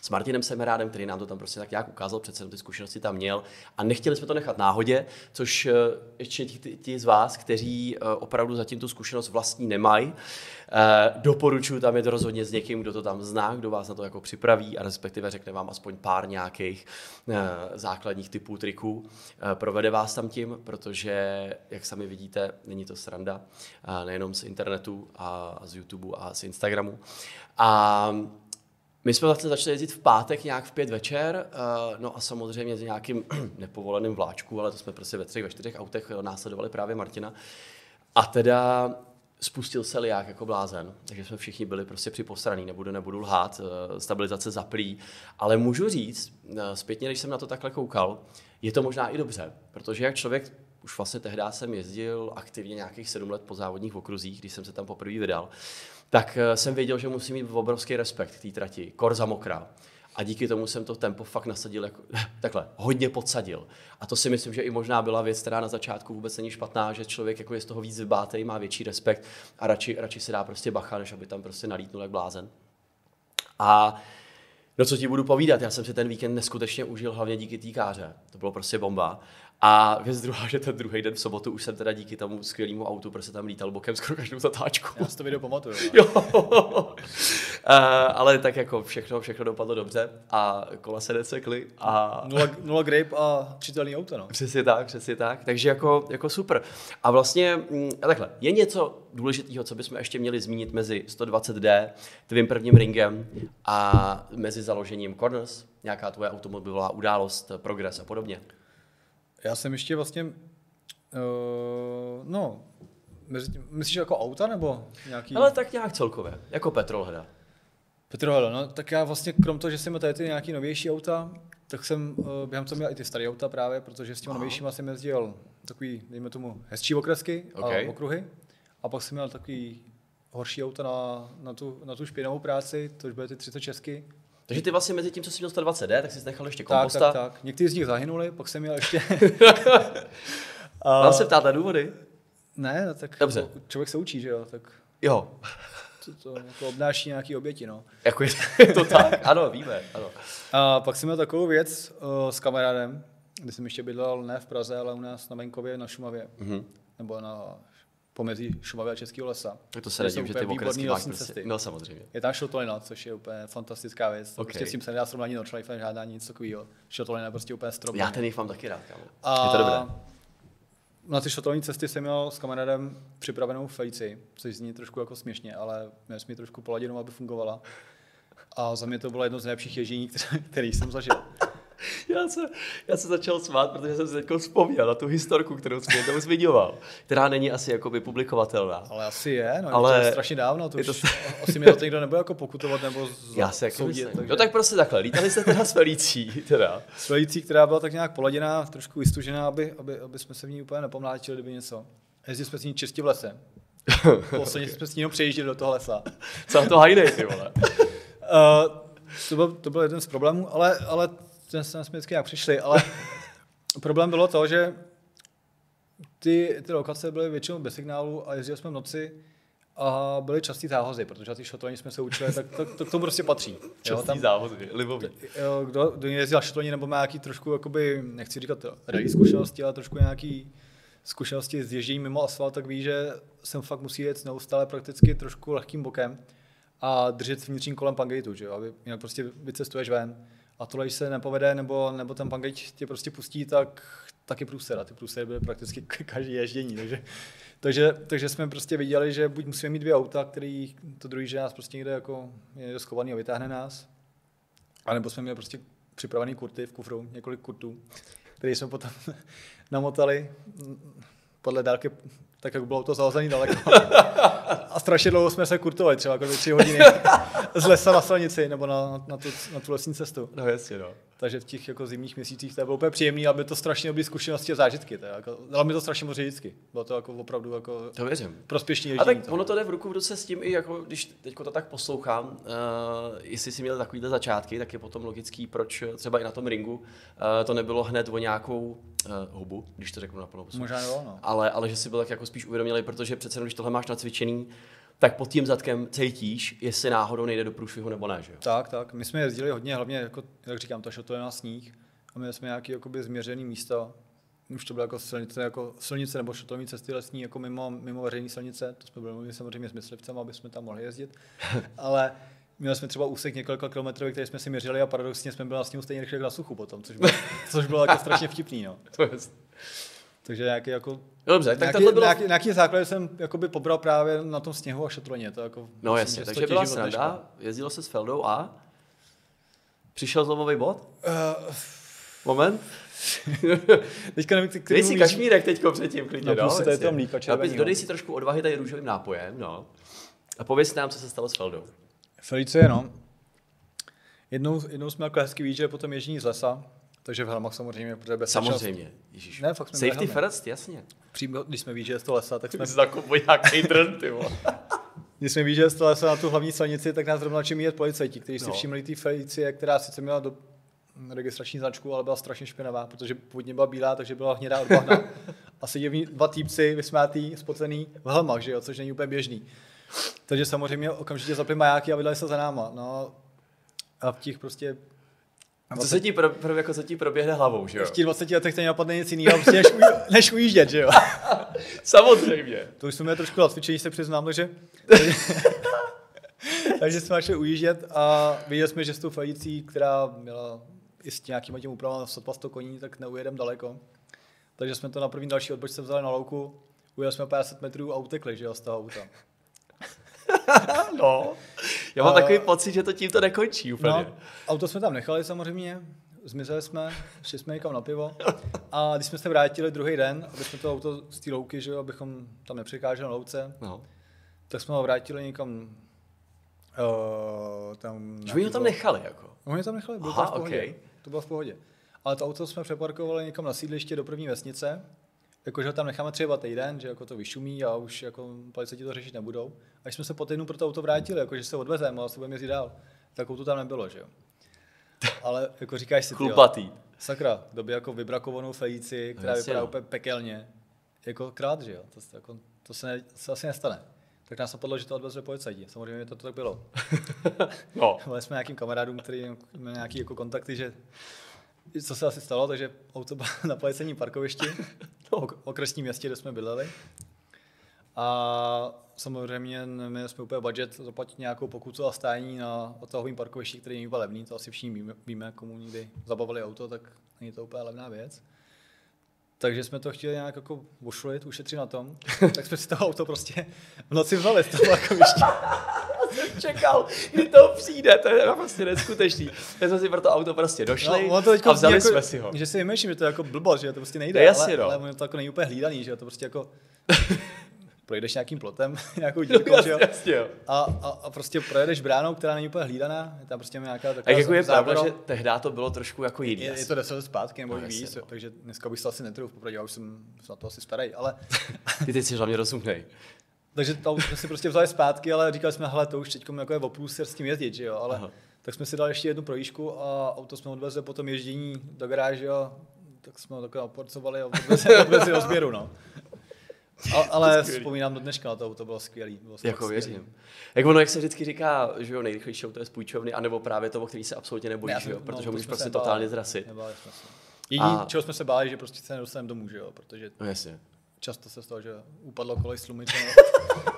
s Martinem Semerádem, který nám to tam prostě tak nějak ukázal, přece ty zkušenosti tam měl a nechtěli jsme to nechat náhodě, což eh, ještě ti, ti z vás, kteří eh, opravdu zatím tu zkušenost vlastní nemají, eh, doporučuji tam to rozhodně s někým, kdo to tam zná, kdo vás na to jako připraví a respektive řekne vám aspoň pár nějakých základních typů triků. Provede vás tam tím, protože, jak sami vidíte, není to sranda, nejenom z internetu a z YouTube a z Instagramu. A my jsme vlastně začali jezdit v pátek nějak v pět večer, uh, no a samozřejmě s nějakým nepovoleným vláčku, ale to jsme prostě ve třech, ve čtyřech autech následovali právě Martina. A teda spustil se liák jako blázen, takže jsme všichni byli prostě připosraný, nebudu, nebudu lhát, uh, stabilizace zaplý, ale můžu říct, uh, zpětně, když jsem na to takhle koukal, je to možná i dobře, protože jak člověk už vlastně tehdy jsem jezdil aktivně nějakých sedm let po závodních okruzích, když jsem se tam poprvé vydal, tak eh, jsem věděl, že musím mít obrovský respekt k té trati, kor za mokrá. A díky tomu jsem to tempo fakt nasadil, jako, takhle, hodně podsadil. A to si myslím, že i možná byla věc, která na začátku vůbec není špatná, že člověk jako je z toho víc vybátej, má větší respekt a radši, radši si dá prostě bacha, než aby tam prostě nalítnul jak blázen. A No co ti budu povídat, já jsem si ten víkend neskutečně užil hlavně díky týkáře. To bylo prostě bomba. A věc druhá, že ten druhý den v sobotu už jsem teda díky tomu skvělému autu prostě tam lítal bokem skoro každou zatáčku. Já si to video pamatuju. jo. uh, ale tak jako všechno, všechno dopadlo dobře a kola se necekly. A... Nula, nula grape a čitelný auto, no. Přesně tak, přesně tak. Takže jako, jako super. A vlastně, mm, takhle, je něco důležitého, co bychom ještě měli zmínit mezi 120D, tvým prvním ringem a mezi založením Corners, nějaká tvoje automobilová událost, progres a podobně? Já jsem ještě vlastně, uh, no, myslíš jako auta nebo nějaký? Ale tak nějak celkově, jako Petrolheada. Petrolheada, no tak já vlastně krom toho, že jsem měl tady ty nějaký novější auta, tak jsem uh, během toho měl i ty staré auta právě, protože s těmi novějšíma jsem jezdil takový, dejme tomu, hezčí okresky okay. a okruhy. A pak jsem měl takový horší auta na, na, tu, na tu špinavou práci, to už byly ty 30 česky. Takže ty vlastně mezi tím, co jsi měl 120D, tak jsi nechal ještě Tak, komposta. tak, tak. Někteří z nich zahynuli, pak jsem měl ještě... Mám se ptát na důvody? Ne, no, tak Dobře. jako člověk se učí, že jo, tak Jo, to, to jako obnáší nějaký oběti, no. jako je to tak? Ano, víme, ano. A pak jsem měl takovou věc uh, s kamarádem, kdy jsem ještě bydlel ne v Praze, ale u nás na venkově na Šumavě. Mhm. Nebo na pomezí Šumavy a Českého lesa. To se nedím, že ty okresky máš prostě. cesty. No samozřejmě. Je tam šotolina, což je úplně fantastická věc. Ok. Okay. Prostě s tím se nedá srovnání no life, žádná nic takového. Šotolina je prostě úplně strom. Já ten jich mám taky rád, kámo. A Je to dobré. na ty šotolní cesty jsem měl s kamarádem připravenou Felici, což zní trošku jako směšně, ale měl jsem ji trošku poladěnou, aby fungovala. A za mě to bylo jedno z nejlepších ježdění, které, který jsem zažil. Já se, já se začal smát, protože jsem si teď vzpomněl na tu historku, kterou jsem jednou zmiňoval, která není asi jakoby publikovatelná. Ale asi je, no, Ale to je strašně dávno, to je to- už asi mě to někdo nebude jako pokutovat nebo z, Já si jak soudit. takže- No tak prostě takhle, lítali jste teda s teda. S velicí, která byla tak nějak poladěná, trošku vystužená, aby, aby, aby jsme se v ní úplně nepomlátili, kdyby něco. Jezdili jsme s ní čistě v lese. Posledně jsme s ní jenom přejížděli do toho lesa. Co to hajnej, ty vole. Uh, to, byl, to byl jeden z problémů, ale, ale ten jsme vždycky jak přišli, ale problém bylo to, že ty, ty lokace byly většinou bez signálu a jezdili jsme v noci a byly častý záhozy, protože ty šotloni jsme se učili, tak to, to, k tomu prostě patří. Častý závozy, libový. Jo, kdo, kdo jezdil na šotloni nebo má nějaký trošku, jakoby, nechci říkat rally zkušenosti, ale trošku nějaký zkušenosti s ježděním mimo asfalt, tak ví, že jsem fakt musí jet neustále prakticky trošku lehkým bokem a držet vnitřním kolem pangejtu, že jo, aby jinak prostě vycestuješ ven. A tohle, když se nepovede, nebo, nebo ten pangejt tě prostě pustí, tak taky průser. A ty průsery byly prakticky každý ježdění. Takže, takže, takže, jsme prostě viděli, že buď musíme mít dvě auta, který to druhý, že nás prostě někde jako je schovaný a vytáhne nás, a nebo jsme měli prostě připravený kurty v kufru, několik kurtů, které jsme potom namotali podle dálky, tak jak bylo to zahozený daleko. A strašně dlouho jsme se kurtovali, třeba jako tři hodiny z lesa na silnici nebo na, na, tu, na tu lesní cestu. No jasně, no. Takže v těch jako zimních měsících to bylo úplně příjemné, aby to strašně byly zkušenosti a zážitky. To je jako, dalo mi to strašně moc vždycky. Bylo to jako opravdu jako To věřím. prospěšný A ježdění. tak ono to jde v ruku v ruce s tím i jako, když teď to tak poslouchám, uh, jestli jsi měl takovýhle začátky, tak je potom logický, proč třeba i na tom ringu uh, to nebylo hned o nějakou uh, hubu, když to řeknu na plnou. Možná jo, no. ale, ale že si byl tak jako spíš uvědomilý, protože přece jenom, když tohle máš nacvičený, tak pod tím zadkem cítíš, jestli náhodou nejde do průšvihu nebo ne, že? Tak, tak. My jsme jezdili hodně, hlavně, jako, jak říkám, to šlo je na sníh a měli jsme nějaký jakoby, změřený místa. Už to bylo jako silnice, jako silnice nebo šotovní cesty lesní, jako mimo, mimo veřejné silnice. To jsme byli samozřejmě s myslivcem, aby jsme tam mohli jezdit. Ale měli jsme třeba úsek několika kilometrů, který jsme si měřili a paradoxně jsme byli na sněhu stejně rychle na suchu potom, což bylo, což bylo jako strašně vtipný. No. Je... Takže nějaký jako No dobře, tak nějaký, tohle bylo... nějaký, nějaký základy jsem jakoby pobral právě na tom sněhu a šotroně. To jako, No myslím, jasně, že takže to byla sranda, jezdilo se s Feldou a přišel zlomový bod? Uh, Moment. teďka nevím, Dej který si kašmírek teďko předtím, klidně, no. si tady jasně. to mlíko červenýho. Napiš, Dodej si trošku odvahy tady růžovým nápojem, no. A pověz nám, co se stalo s Feldou. Felice, no. Jednou, jednou jsme jako hezky výjížděli potom ježdění z lesa, takže v helmách samozřejmě, protože bezpečnost. Samozřejmě, Ježíš. Ne, fakt jsme Safety first, jasně. Přímo, když jsme výjížděli z toho lesa, tak jsme, takový nějaký drn, ty když jsme výjížděli z toho lesa na tu hlavní silnici, tak nás zrovna začali jet policajti, kteří si No. všimli té Felicie, která sice měla do registrační značku, ale byla strašně špinavá, protože původně byla bílá, takže byla hnědá od bahna. A seděli v ní dva týpci, vysmátý, spocený v helmách, že jo, což není úplně běžný. Takže samozřejmě okamžitě zapli majáky a vydali se za náma. No, a v těch prostě co se ti, pro, pro, jako, co ti proběhne hlavou, že jo? v těch 20 letech to nenapadne nic jiného, prostě než, uj- než ujíždět, že jo. Samozřejmě. To už jsme trošku zacvičení, se přiznám, takže... takže jsme začali ujíždět a viděli jsme, že s tou fající, která měla i s nějakýma těm úpravama sotva 100 koní, tak neujedem daleko. Takže jsme to na první další odbočce vzali na louku, ujeli jsme 50 metrů a utekli, že jo, z toho auta. No. Já mám A- takový pocit, že to tímto nekončí úplně. No, auto jsme tam nechali samozřejmě, zmizeli jsme, šli jsme někam na pivo a když jsme se vrátili druhý den, aby jsme to auto z té louky, že jo, abychom tam nepřekáželi na louce, no. tak jsme ho vrátili někam uh, tam... Že by ho tam nechali, jako. Oni tam nechali, bylo Aha, to v pohodě. okej. To bylo v pohodě. Ale to auto jsme přeparkovali někam na sídliště do první vesnice, jako, že ho tam necháme třeba týden, že jako to vyšumí a už jako policajti to řešit nebudou. A když jsme se po týdnu pro to auto vrátili, jako, že se odvezeme a se budeme jezdit dál, tak auto tam nebylo, že jo. Ale jako říkáš si, Chlupatý. sakra, době jako vybrakovanou Felici, která Jasně, vypadá no. úplně pekelně, jako krát, že jo, to, se- jako, to se, ne, to se asi nestane. Tak nás napadlo, že to odvezli policajti. Samozřejmě to, to tak bylo. No, Volali jsme nějakým kamarádům, který měl nějaký jako kontakty, že co se asi stalo, takže auto bylo na policejním parkovišti, No. ok- okresním městě, kde jsme bydleli. A samozřejmě neměli jsme úplně budget zaplatit nějakou pokutu a stání na odtahovém parkovišti, který není úplně levný, to asi všichni víme, víme, komu někdy zabavili auto, tak není to úplně levná věc. Takže jsme to chtěli nějak jako ošulit, ušetřit na tom, tak jsme si to auto prostě v noci vzali z toho parkoviště. Čekal, kdy to přijde, to je prostě neskutečný. Tak jsme si pro to auto prostě došli ono teďko a vzali zní jsme si ho. Že si vymýšlím, že to je jako blbost, že to prostě nejde, No jasně, ale, no. ale ono to jako není úplně hlídaný, že jo, to prostě jako projdeš nějakým plotem, nějakou dírkou, že jo, Jasně, jo. a, a, a, prostě projedeš bránou, která není úplně hlídaná, je tam prostě nějaká A taková jako je pravda, že tehdy to bylo trošku jako jiný. je, je, to deset let zpátky nebo No, no, jasně, víc, no. takže dneska bych to asi netrhl, popravdě já už jsem na to asi starý, ale Ty teď si hlavně rozumnej. Takže to jsme si prostě vzali zpátky, ale říkali jsme, hele, to už teď jako je oprůser s tím jezdit, že jo, ale Aha. tak jsme si dali ještě jednu projížďku a auto jsme odvezli po tom ježdění do garáže a tak jsme ho takhle oporcovali a odvezli, odvezli ho sběru, no. A, ale vzpomínám do dneška na to auto, bylo skvělý. Bylo Jako skvělý. věřím. Jak ono, jak se vždycky říká, že jo, nejrychlejší auto je z půjčovny, anebo právě to, o který se absolutně Ne, nebojíš, jsem- jo, protože to můžeš prostě totálně zrasit. A- čeho jsme se báli, že prostě se nedostaneme domů, že jo, protože No jasně. Často se stalo, že upadlo kolo s tlumičem.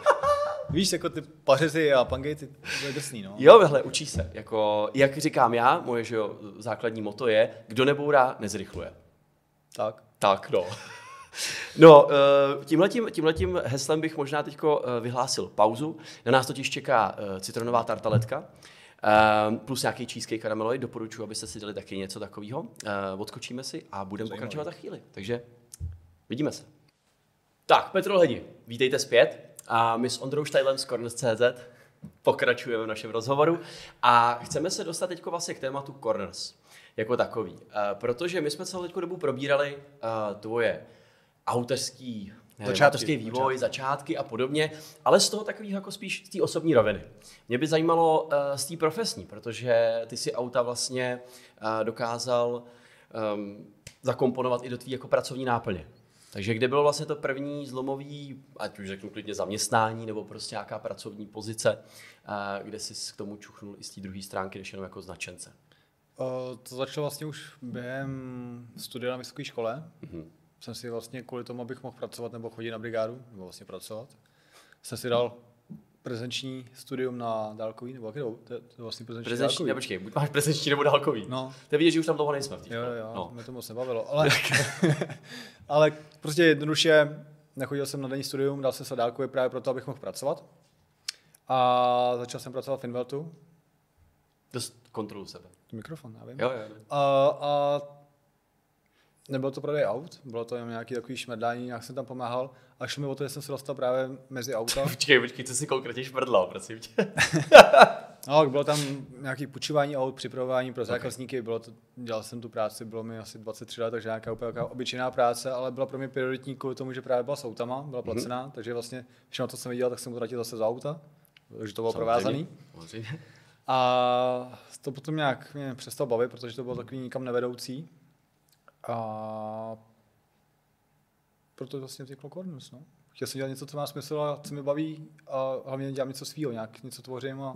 Víš, jako ty pařezy a pangejty, to je drsný, no. Jo, hele, učí se. Jako, jak říkám já, moje že jo, základní moto je, kdo nebourá, nezrychluje. Tak. Tak, no. No, eh, tímhletím, tímhletím heslem bych možná teď vyhlásil pauzu. Na nás totiž čeká eh, citronová tartaletka, eh, plus nějaký cheesecake karamelový. Doporučuji, abyste si dali taky něco takového. Eh, Odskočíme si a budeme pokračovat za chvíli. Takže vidíme se. Tak, Petro Ledi, vítejte zpět. A my s Ondrou Štajlem z Corners.cz pokračujeme v našem rozhovoru a chceme se dostat teď vlastně k tématu Corners jako takový. Eh, Protože my jsme celou teďko dobu probírali eh, tvoje autorský Začátky, vývoj, začátky a podobně, ale z toho takového jako spíš z té osobní roviny. Mě by zajímalo uh, z té profesní, protože ty si auta vlastně uh, dokázal um, zakomponovat i do tvý jako pracovní náplně. Takže kde bylo vlastně to první zlomový, ať už řeknu klidně zaměstnání, nebo prostě nějaká pracovní pozice, kde jsi k tomu čuchnul i z té druhé stránky, než jenom jako značence. To začalo vlastně už během studia na vysoké škole. Mm-hmm. Jsem si vlastně kvůli tomu, abych mohl pracovat nebo chodit na brigádu, nebo vlastně pracovat, jsem si dal prezenční studium na dálkový, nebo jaké to, to vlastně prezenční, Prezenční, dálkový. ne, počkej, buď máš prezenční nebo dálkový. No. To je vidět, že už tam dlouho nejsme v Jo, jo, No. mě to moc nebavilo, ale, ale prostě jednoduše nechodil jsem na denní studium, dal jsem se dálkově právě proto, abych mohl pracovat. A začal jsem pracovat v Inveltu. Dost kontrolu sebe. Mikrofon, já vím. Jo, jo. jo. A, a nebylo to prodej aut, bylo to jenom nějaký takový šmrdání, nějak jsem tam pomáhal a šlo mi o to, že jsem se dostal právě mezi auta. Počkej, počkej, co si konkrétně šmrdlal, prosím tě. No, bylo tam nějaký půjčování aut, připravování pro zákazníky, bylo to, dělal jsem tu práci, bylo mi asi 23 let, takže nějaká úplně obyčejná práce, ale byla pro mě prioritní kvůli tomu, že právě byla s autama, byla placená, mm-hmm. takže vlastně všechno co jsem viděl, tak jsem utratil zase za auta, takže to bylo provázaný. Samozřejmě. A to potom nějak mě přestal bavit, protože to bylo takový nikam nevedoucí. A proto vlastně vzniklo Cornus, no. Chtěl jsem dělat něco, co má smysl a co mi baví a hlavně dělám něco svýho, nějak něco tvořím a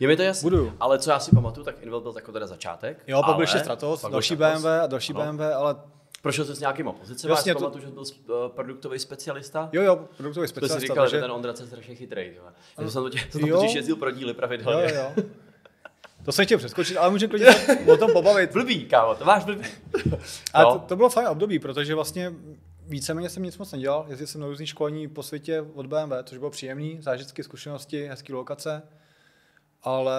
Je mi to jasné. Budu. Ale co já si pamatuju, tak Invel byl jako teda začátek. Jo, pak byl Stratos, další Stratos. BMW a další Ano. BMW, ale Prošel jsi s Jasně, já si to- pamatuju, že byl uh, produktový specialista. jo, jo, produktový To si specialista, říkal, že takže... ten Ondra je strašně chytrý. Jo. Já jsem totiž, jsem Jo. totiž jezdil pro díly pravidelně. jo, jo. To jsem chtěl přeskočit, ale můžeme klidně se o tom pobavit. Blbý, kámo, to máš blbý. A No. to, to, bylo fajn období, protože vlastně víceméně jsem nic moc nedělal. Jezdil jsem na různý školní po světě od BMW, což bylo příjemný, zážitky, zkušenosti, hezký lokace, ale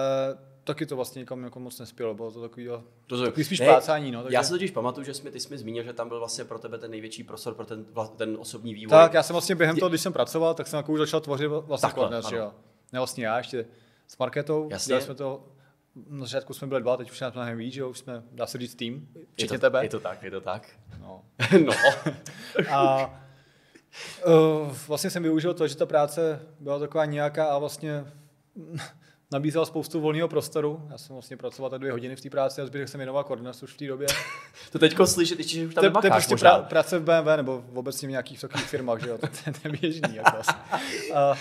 taky to vlastně nikam jako moc nespělo, bylo to takový, Rozumím. takový spíš Ne, plácání. No, takže... Já si totiž pamatuju, že jsi mi, ty jsi mi zmínil, že tam byl vlastně pro tebe ten největší prostor pro ten, ten osobní vývoj. Tak, já jsem vlastně během toho, když jsem pracoval, tak jsem jako už začal tvořit vlastně Takhle, že ano. jo. Ne vlastně já, ještě s Marketou. Jasně. Dělali jsme to, na začátku jsme byli dva, teď už nás mnohem víc, že už jsme, dá se říct, tým, je včetně to, tebe. Je to tak, je to tak. No. No. A uh, vlastně jsem využil to, že ta práce byla taková nějaká a vlastně nabízela spoustu volného prostoru. Já jsem vlastně pracoval tak dvě hodiny v té práci a zbytek jsem věnoval koordinaci už v té době. to teďko slyšet, že už tam to, to je prostě pra, práce v BMW nebo obecně v nějakých takových firmách, že jo, to, to je běžný. Jako a,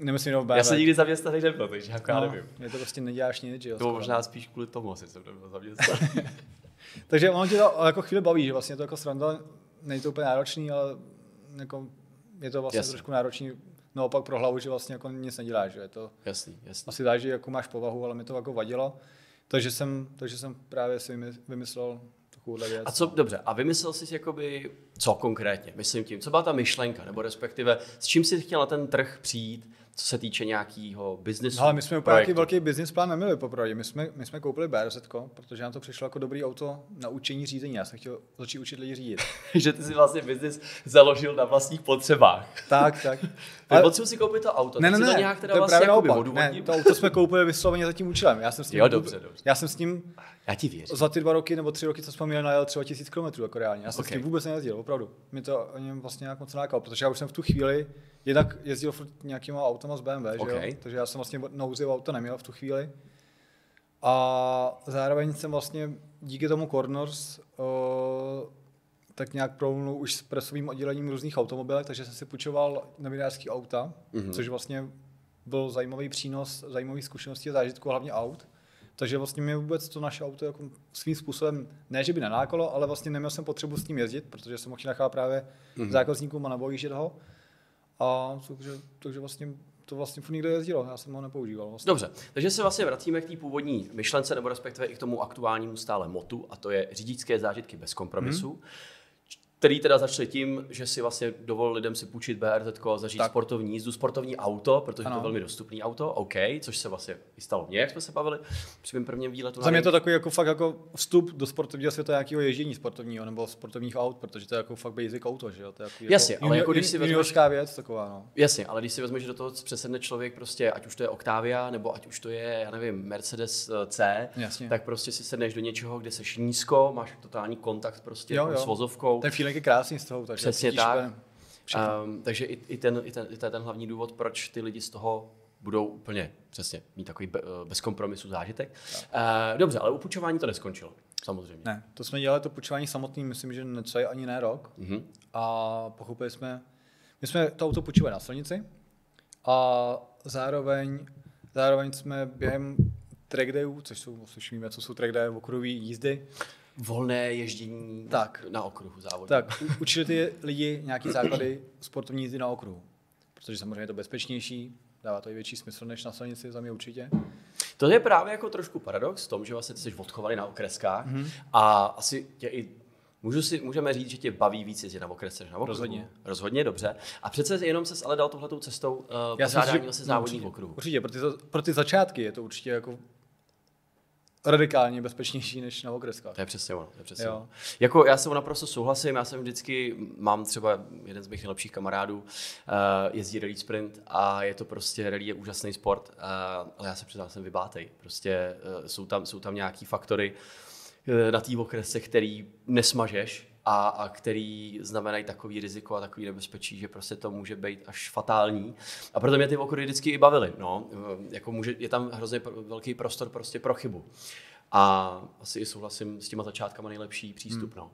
nemyslím jenom. Já se nikdy zaměstnaný nebyl, takže jako já no, nevím. je to prostě neděláš nic, že jo. To bylo skoro. možná spíš kvůli tomu, asi jsem nebyl zaměstnaný. Takže ono tě to jako chvíli baví, že vlastně to jako sranda, není to úplně náročný, ale jako je to vlastně Jasně. trošku náročný naopak pro hlavu, že vlastně jako nic neděláš, že je to jasný, jasný. asi dáš, že jako máš povahu, ale mi to jako vadilo. Takže jsem, takže jsem právě si vymy- vymyslel takovouhle věc. A co, dobře, a vymyslel jsi jakoby, co konkrétně, myslím tím, co byla ta myšlenka, nebo respektive s čím jsi chtěl na ten trh přijít, co se týče nějakého biznesu, No, ale my jsme úplně nějaký velký business plán neměli poprvé. My jsme, my jsme koupili BRZ, protože nám to přišlo jako dobrý auto na učení řízení. Já jsem chtěl začít učit lidi řídit. že ty si vlastně biznis založil na vlastních potřebách. tak, tak. Ale potřebuji si koupit to auto, Ne, ne, ne, to nějak teda to je vlastně právě naopak. Ne, to auto jsme koupili vysloveně za tím účelem. Já jsem s tím, Jo, dobře, dobře. Já jsem s tím Já ti věřím. za ty dva roky nebo tři roky, co jsme měli, najel třeba tisíc kilometrů jako reálně. Já jsem Ok. s tím vůbec nejezdil, opravdu. Mě to o něm vlastně nějak moc nelákalo, protože já už jsem v tu chvíli jednak jezdil furt nějakýma automa z BMW, Ok. že jo? takže já jsem vlastně nouzivé auto neměl v tu chvíli. A zároveň jsem vlastně díky tomu Corners uh, tak nějak promluvil už s presovým oddělením různých automobilek, takže jsem si půjčoval novinářský auta, Mhm. mm-hmm. což vlastně byl zajímavý přínos, zajímavý zkušenosti a zážitku, hlavně aut. Takže vlastně mě vůbec to naše auto jako svým způsobem, ne že by nenákalo, ale vlastně neměl jsem potřebu s tím jezdit, protože jsem mohl nechat právě mm-hmm. zákazníkům a nabojížit ho. A takže, takže vlastně to vlastně furt nikde jezdilo, já jsem ho nepoužíval. Vlastně. Dobře, takže se vlastně vracíme k té původní myšlence, nebo respektive i k tomu aktuálnímu stále motu, a to je řidičské zážitky bez kompromisu. Hmm. Který teda začali tím, že si vlastně dovolil lidem si půjčit BRZ a zažít Tak. sportovní jízdu, sportovní auto, protože ano. to je velmi dostupný auto, OK, což se vlastně i stalo mně, jak jsme se bavili při mém prvním výletu. Za mě to takový jako fakt jako vstup do sportovního světa nějakého ježdění sportovního nebo sportovních aut, protože to je jako fakt basic auto, že jo? To je jako Jasně, ale jako když si vezmeš- věc taková, no. Jasně, ale když si vezmeš, že do toho přesedne člověk prostě, ať už to je Octavia, nebo ať už to je, já nevím, Mercedes eh, C, Jasně. tak prostě si sedneš do něčeho, kde seš nízko, máš totální kontakt prostě Jo, jako jo. s vozovkou. Ten feeling je krásný z toho, takže Přesně tak. Um, takže i, i, ten, i, ten, i ten hlavní důvod, proč ty lidi z toho budou úplně přesně mít takový be, eh, bez kompromisu zážitek. Uh, dobře, ale upučování to neskončilo, samozřejmě. Ne, to jsme dělali to počívání samotný, myslím, že necelý ani ne rok. Mhm. A pochopili jsme, my jsme to auto počívali na silnici a zároveň, zároveň jsme během track dayů, což jsou, víme, co jsou track day, okruhové jízdy, Volné ježdění Tak. na okruhu závodu. tak učili ty lidi nějaký základy sportovní jízdy na okruhu. Protože samozřejmě je to bezpečnější, dává to i větší smysl než na silnici, za mě určitě. To je právě jako trošku paradox v tom, že vlastně ty jsi odchovaný na okreskách Mhm. mm-hmm. a asi tě i Můžu si, můžeme říct, že tě baví víc jezdit na okresce než na okruhu. Rozhodně. Rozhodně, dobře. A přece jenom se ale dal touhletou cestou uh, Já si pořádání no, závodních určitě. okruhů. Určitě, pro ty, za- pro ty začátky je to určitě jako radikálně bezpečnější než na okreskách. To je přesně ono. To je přesně ono. Jako já se naprosto souhlasím, já jsem vždycky, mám třeba jeden z mých nejlepších kamarádů, uh, jezdí rally sprint a je to prostě, rally je úžasný sport, uh, ale já se přiznám, jsem vybátej. Prostě uh, jsou, tam, jsou tam nějaký faktory na té okresce, který nesmažeš a, a který znamenají takový riziko a takový nebezpečí, že prostě to může být až fatální. A proto mě ty okruhy vždycky i bavily. No. Uh, Jako může, je tam hrozně velký prostor prostě pro chybu. A asi i souhlasím s těma začátkama nejlepší přístup. No.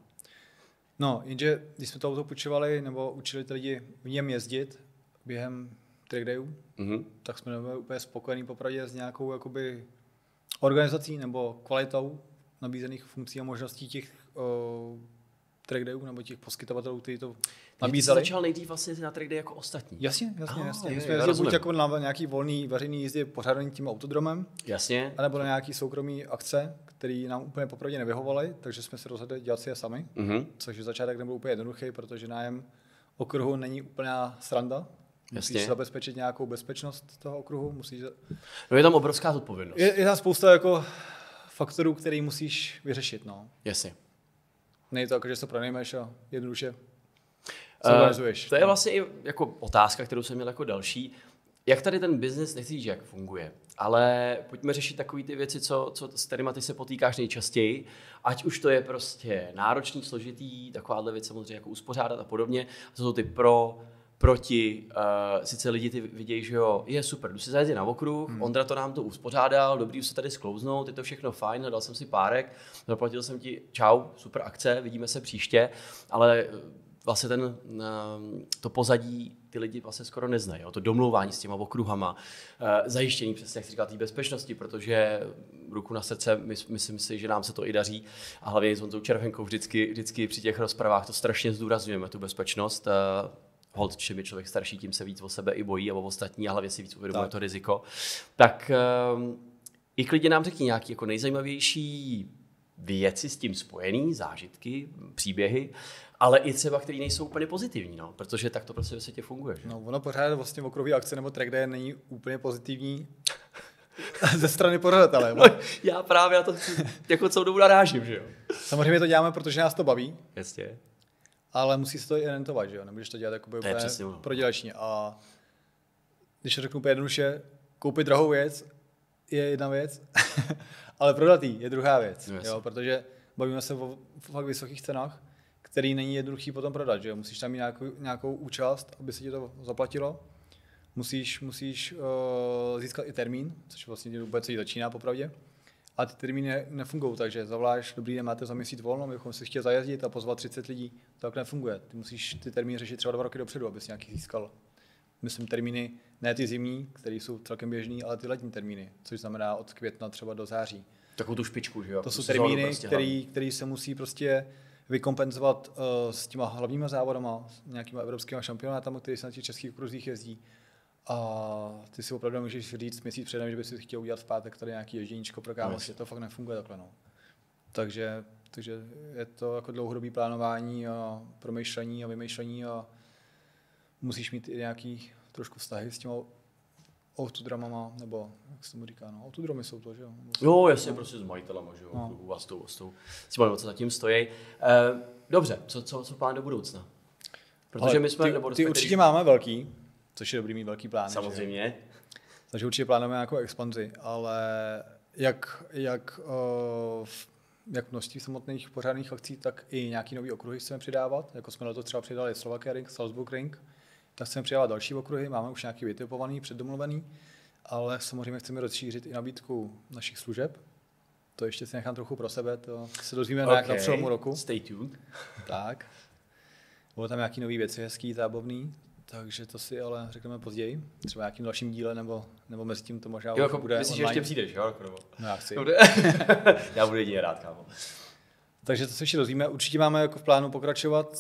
No, jenže když jsme to auto půjčovali nebo učili ty lidi v něm jezdit během track dayů, Mhm. tak jsme nebyli úplně spokojení popravdě s nějakou jakoby organizací nebo kvalitou nabízených funkcí a možností těch track dayů nebo těch poskytovatelů, kteří to Nabízeli. nabízeli. začal nejdřív vlastně na track day jako ostatní. Jasně, jasně, Ah, jasně. My jsme jezdili buď jako na nějaký volný veřejný jízdy pořádaný tím autodromem, Jasně. anebo na nějaký soukromý akce, které nám úplně popravdě nevyhovovaly, takže jsme se rozhodli dělat si je sami. Mhm. Což začátek nebyl úplně jednoduchý, protože nájem okruhu není úplná sranda. Musíš Jasně. si zabezpečit nějakou bezpečnost toho okruhu, musíš... No je tam obrovská zodpovědnost. Je, je tam spousta jako faktorů, který musíš vyřešit. No. Jasně. Není to jako, že se pronajmeš a jednoduše organizuješ. to je vlastně i jako otázka, kterou jsem měl jako další. jak tady ten biznis, nechci říct, jak funguje, ale pojďme řešit takové ty věci, co, co, s kterými ty se potýkáš nejčastěji, ať už to je prostě náročný, složitý, takováhle věc samozřejmě jako uspořádat a podobně. To jsou ty pro, proti, uh, sice lidi ty vidějí, že jo, je super, jdu si zajet na okruh, hmm. Ondra to nám to uspořádal, dobrý, už se tady sklouznout, je to všechno fajn, dal jsem si párek, zaplatil jsem ti, čau, super akce, vidíme se příště, ale vlastně ten, to pozadí ty lidi vlastně skoro neznají. Jo? To domlouvání s těma okruhama, zajištění přesně, jak říkal, té bezpečnosti, protože ruku na srdce, my, myslím si, že nám se to i daří a hlavně s Honzou Červenkou vždycky, vždycky při těch rozpravách to strašně zdůrazňujeme, tu bezpečnost. Hold, čím je člověk starší, tím se víc o sebe i bojí a o ostatní a hlavně si víc uvědomuje to riziko. Tak um, i klidně nám řekni nějaký jako nejzajímavější věci s tím spojený, zážitky, příběhy, ale i třeba, které nejsou úplně pozitivní, no, protože tak to prostě ve světě funguje. Že? No, ono pořád vlastně okrový akce nebo track day není úplně pozitivní ze strany pořadatele. No, já právě na to jako celou dobu narážím, že jo. Samozřejmě to děláme, protože nás to baví. Jasně. Ale musí se to i orientovat, že jo. Nemůžeš to dělat jako úplně prodělečně. A když to řeknu úplně jednoduše, koupit drahou věc je jedna věc, ale prodat je druhá věc. No, jo, protože bavíme se o fakt vysokých cenách který není jednoduchý potom prodat, že Musíš tam mít nějakou, nějakou účast, aby se ti to zaplatilo. Musíš, musíš uh, získat i termín, což vlastně vůbec celý začíná popravdě. A ty termíny ne, nefungují, takže zavoláš, dobrý den, máte za měsíc volno, bychom si chtěli zajezdit a pozvat 30 lidí. To tak nefunguje. Ty musíš ty termíny řešit třeba dva roky dopředu, abys nějaký získal. Myslím termíny, ne ty zimní, které jsou celkem běžné, ale ty letní termíny, což znamená od května třeba do září. Takovou tu špičku, že jo? To jsou termíny, prostě které se musí prostě vykompenzovat uh, s těma hlavníma závodama, s nějakýma evropskými šampionátama, který se na těch českých okruzích jezdí. A ty si opravdu můžeš říct měsíc předem, že by si chtěl udělat v pátek tady nějaký ježděníčko pro kámoště. To fakt nefunguje takhle. No. Takže, takže je to jako dlouhodobý plánování a promýšlení a vymýšlení a musíš mít i nějaký trošku vztahy s těma autodramama, nebo jak se tomu říká, no, autodromy jsou to, že jo? Jo, jasně, no. prostě s majitelama, že jo, no. a s tou, s tou, s tím, co zatím stojí. E, dobře, co, co, co plán do budoucna? Protože Ale my jsme, ty, nebo ty určitě když... máme velký, což je dobrý mít velký plán. Samozřejmě. Že? Takže určitě plánujeme nějakou expanzi, ale jak, jak, uh, jak množství samotných pořádných akcí, tak i nějaký nový okruhy chceme přidávat, jako jsme na to třeba přidali Slovakia Ring, Salzburg Ring, tak chceme přidávat další okruhy, máme už nějaký vytipovaný, předdomluvený, ale samozřejmě chceme rozšířit i nabídku našich služeb. To ještě si nechám trochu pro sebe, to se dozvíme okay. nějak na přelomu roku. Stay tuned. Tak. Bylo tam nějaký nový věci hezký, zábavný, takže to si ale řekneme později, třeba nějakým dalším díle, nebo, nebo mezi tím to možná jo, jako, bude Myslíš, že ještě přijdeš, jo? No já chci. já budu jedině rád, kámo. Takže to se ještě dozvíme. Určitě máme jako v plánu pokračovat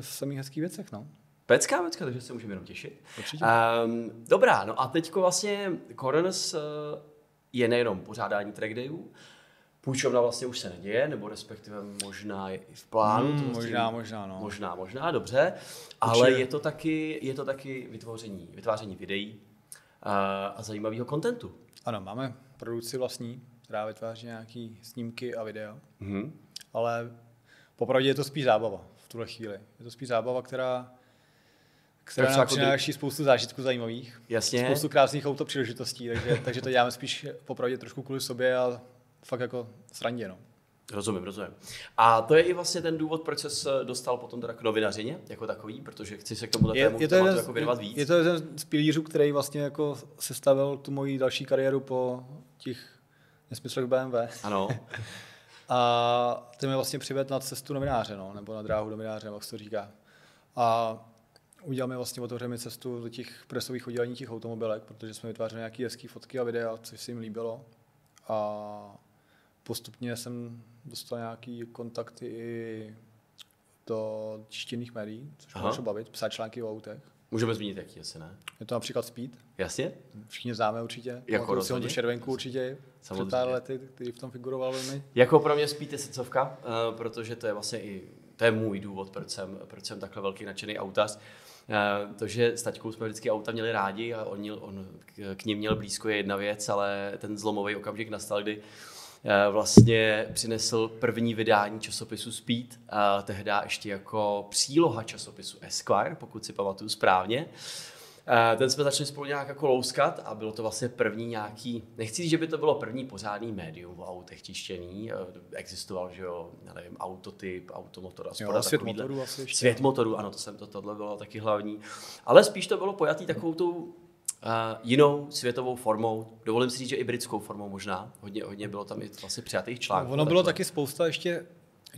v samých hezkých věcech, no. Pecká vecka, takže se můžeme jenom těšit. Um, dobrá, no a teďko vlastně Coroners uh, je nejenom pořádání track dayů, Půjčovna vlastně už se neděje, nebo respektive možná je i v plánu. Hmm, to možná, možná, no. Možná, možná, dobře. Ale je to taky, je to taky vytvoření, vytváření videí uh, a zajímavého kontentu. Ano, máme produkci vlastní, která vytváří nějaké snímky a videa. Mm-hmm. Ale popravdě je to spíš zábava v tuhle chvíli. Je to spíš zábava, která která nám jako přináší spoustu zážitků zajímavých. Jasně. Spoustu krásných auto příležitostí, takže, takže to děláme spíš popravdě trošku kvůli sobě a fakt jako srandě. No. Rozumím, rozumím. A to je i vlastně ten důvod, proč se dostal potom teda k novinařině jako takový, protože chci se k tomu je, je to jeden, jako věnovat víc. Je to jeden z pilířů, který vlastně jako sestavil tu moji další kariéru po těch nesmyslech BMW. Ano. A ten mě vlastně přived na cestu novináře, no, nebo na dráhu novináře, jak se to říká. A uděláme vlastně, otevřeme cestu do těch presových oddělení těch automobilek, protože jsme vytvářeli nějaké hezké fotky a videa, což se jim líbilo. A postupně jsem dostal nějaký kontakty i do tištěných médií, což mě bavit, psát články o autech. Můžeme zmínit jaký asi, ne? Je to například Speed. Jasně. Všichni známe určitě. Jako rozhodně. tu červenku určitě. Samozřejmě. Lety, který v tom figuroval velmi. Jako pro mě Speed je sicovka, uh, protože to je vlastně i, to je můj důvod, proč jsem, proč jsem takhle velký nadšený autař. Uh, to, že s taťkou jsme vždycky auta měli rádi a on, on k, k ním měl blízko je jedna věc, ale ten zlomový okamžik nastal, kdy Eh, vlastně přinesl první vydání časopisu Speed, a tehdy ještě jako příloha časopisu Esquire, pokud si pamatuju správně. Eh, ten jsme začali spolu nějak jako louskat a bylo to vlastně první nějaký, nechci říct, že by to bylo první pořádný médium o autech tištěný, eh, existoval, že jo, já nevím, autotyp, automotor a jo, svět motorů asi ještě. Svět motorů, ano, to jsem to, tohle bylo taky hlavní. Ale spíš to bylo pojatý takovou tou jinou světovou formou, dovolím si říct, že i britskou formou možná, hodně, hodně bylo tam i vlastně přijatých článků. No, ono bylo taky spousta ještě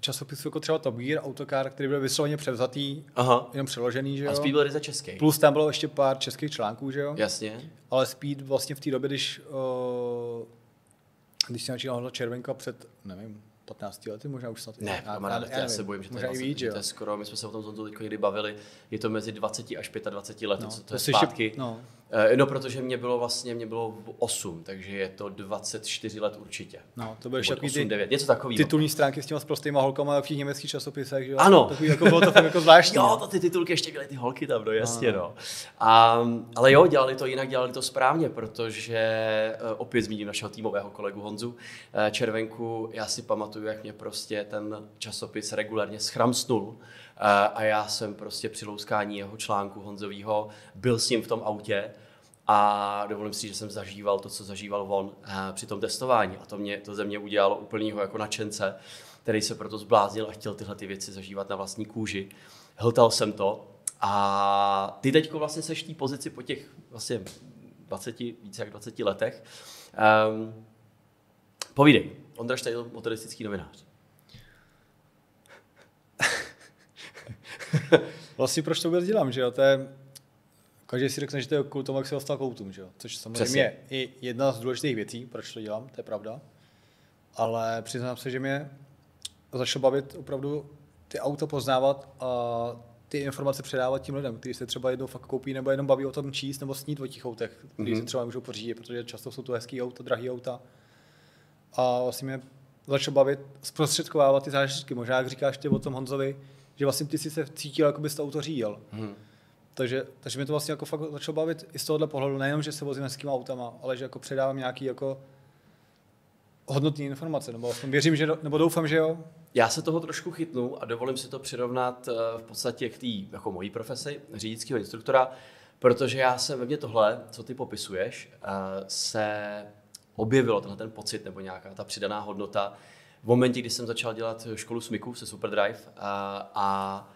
časopisů jako třeba Top Gear, Autocar, který byl vysloveně převzatý, Aha. jenom přeložený, že jo. A Speed byl ryze český. Plus tam bylo ještě pár českých článků, že jo. Jasně. Ale Speed vlastně v té době, když, uh, když se začínal Červenka před, nevím, 15 lety, možná už snad. Ne, já, já, já, se bojím, že to, je, vlastně, víc, to je skoro, my jsme se o tom Zonzu teď někdy bavili, je to mezi 20 až 25 lety, No, co to to je zpátky. ještě- no. Eh, No, protože mě bylo vlastně, mě bylo 8, takže je to 24 let určitě. No, to Nebo takový 8, ty 9, něco takového. titulní stránky s těma s prostýma holkama v těch německých časopisech, že jo. Ano. Takový, jako bylo to fakt jako zvláštní. Jo, no. to ty titulky ještě byly ty holky tam, no jasně, no. A, ale jo, dělali to jinak, dělali to správně, protože eh, opět zmíním našeho týmového kolegu Honzu eh, Červenku, já si pamatuju, jak mě prostě ten časopis regulárně schramsnul a já jsem prostě při louskání jeho článku Honzovýho byl s ním v tom autě a dovolím si, že jsem zažíval to, co zažíval on eh, při tom testování a to, mě, to ze mě udělalo úplnýho jako nadšence, který se proto zbláznil a chtěl tyhle ty věci zažívat na vlastní kůži. Hltal jsem to a ty teďko vlastně seš v té pozici po těch vlastně 20, více jak 20 letech. Um, povídej, Ondra Štajl, motoristický novinář. Vlastně proč to vůbec dělám, že jo, to je, každý si řekne, že to je kvůli tomu, jak se dostal k autům, že jo, což samozřejmě Přesně. je i jedna z důležitých věcí, proč to dělám, to je pravda, ale přiznám se, že mě začalo bavit opravdu ty auta poznávat a ty informace předávat tím lidem, kteří se třeba jednou fakt koupí nebo jenom baví o tom číst nebo snít o těch autech, který mm-hmm. si třeba můžou pořídit, protože často jsou to hezký auta, drahý auta. A vlastně mě začalo bavit zprostředkovávat ty zážitky. Možná, jak říkáš ty o tom Honzovi, že vlastně ty si se cítil, jako bys to auto řídil. Hmm. Takže, takže mě to vlastně jako fakt začalo bavit i z tohohle pohledu, nejenom, že se vozím hezkýma autama, ale že jako předávám nějaký jako hodnotné informace, nebo aspoň věřím, že, nebo doufám, že jo. Já se toho trošku chytnu a dovolím si to přirovnat eh, v podstatě k té jako mojí profesi řidičského instruktora, protože já se ve mně tohle, co ty popisuješ, eh, se objevilo tenhle ten pocit nebo nějaká ta přidaná hodnota v momentě, kdy jsem začal dělat školu SMIKu se Superdrive a, a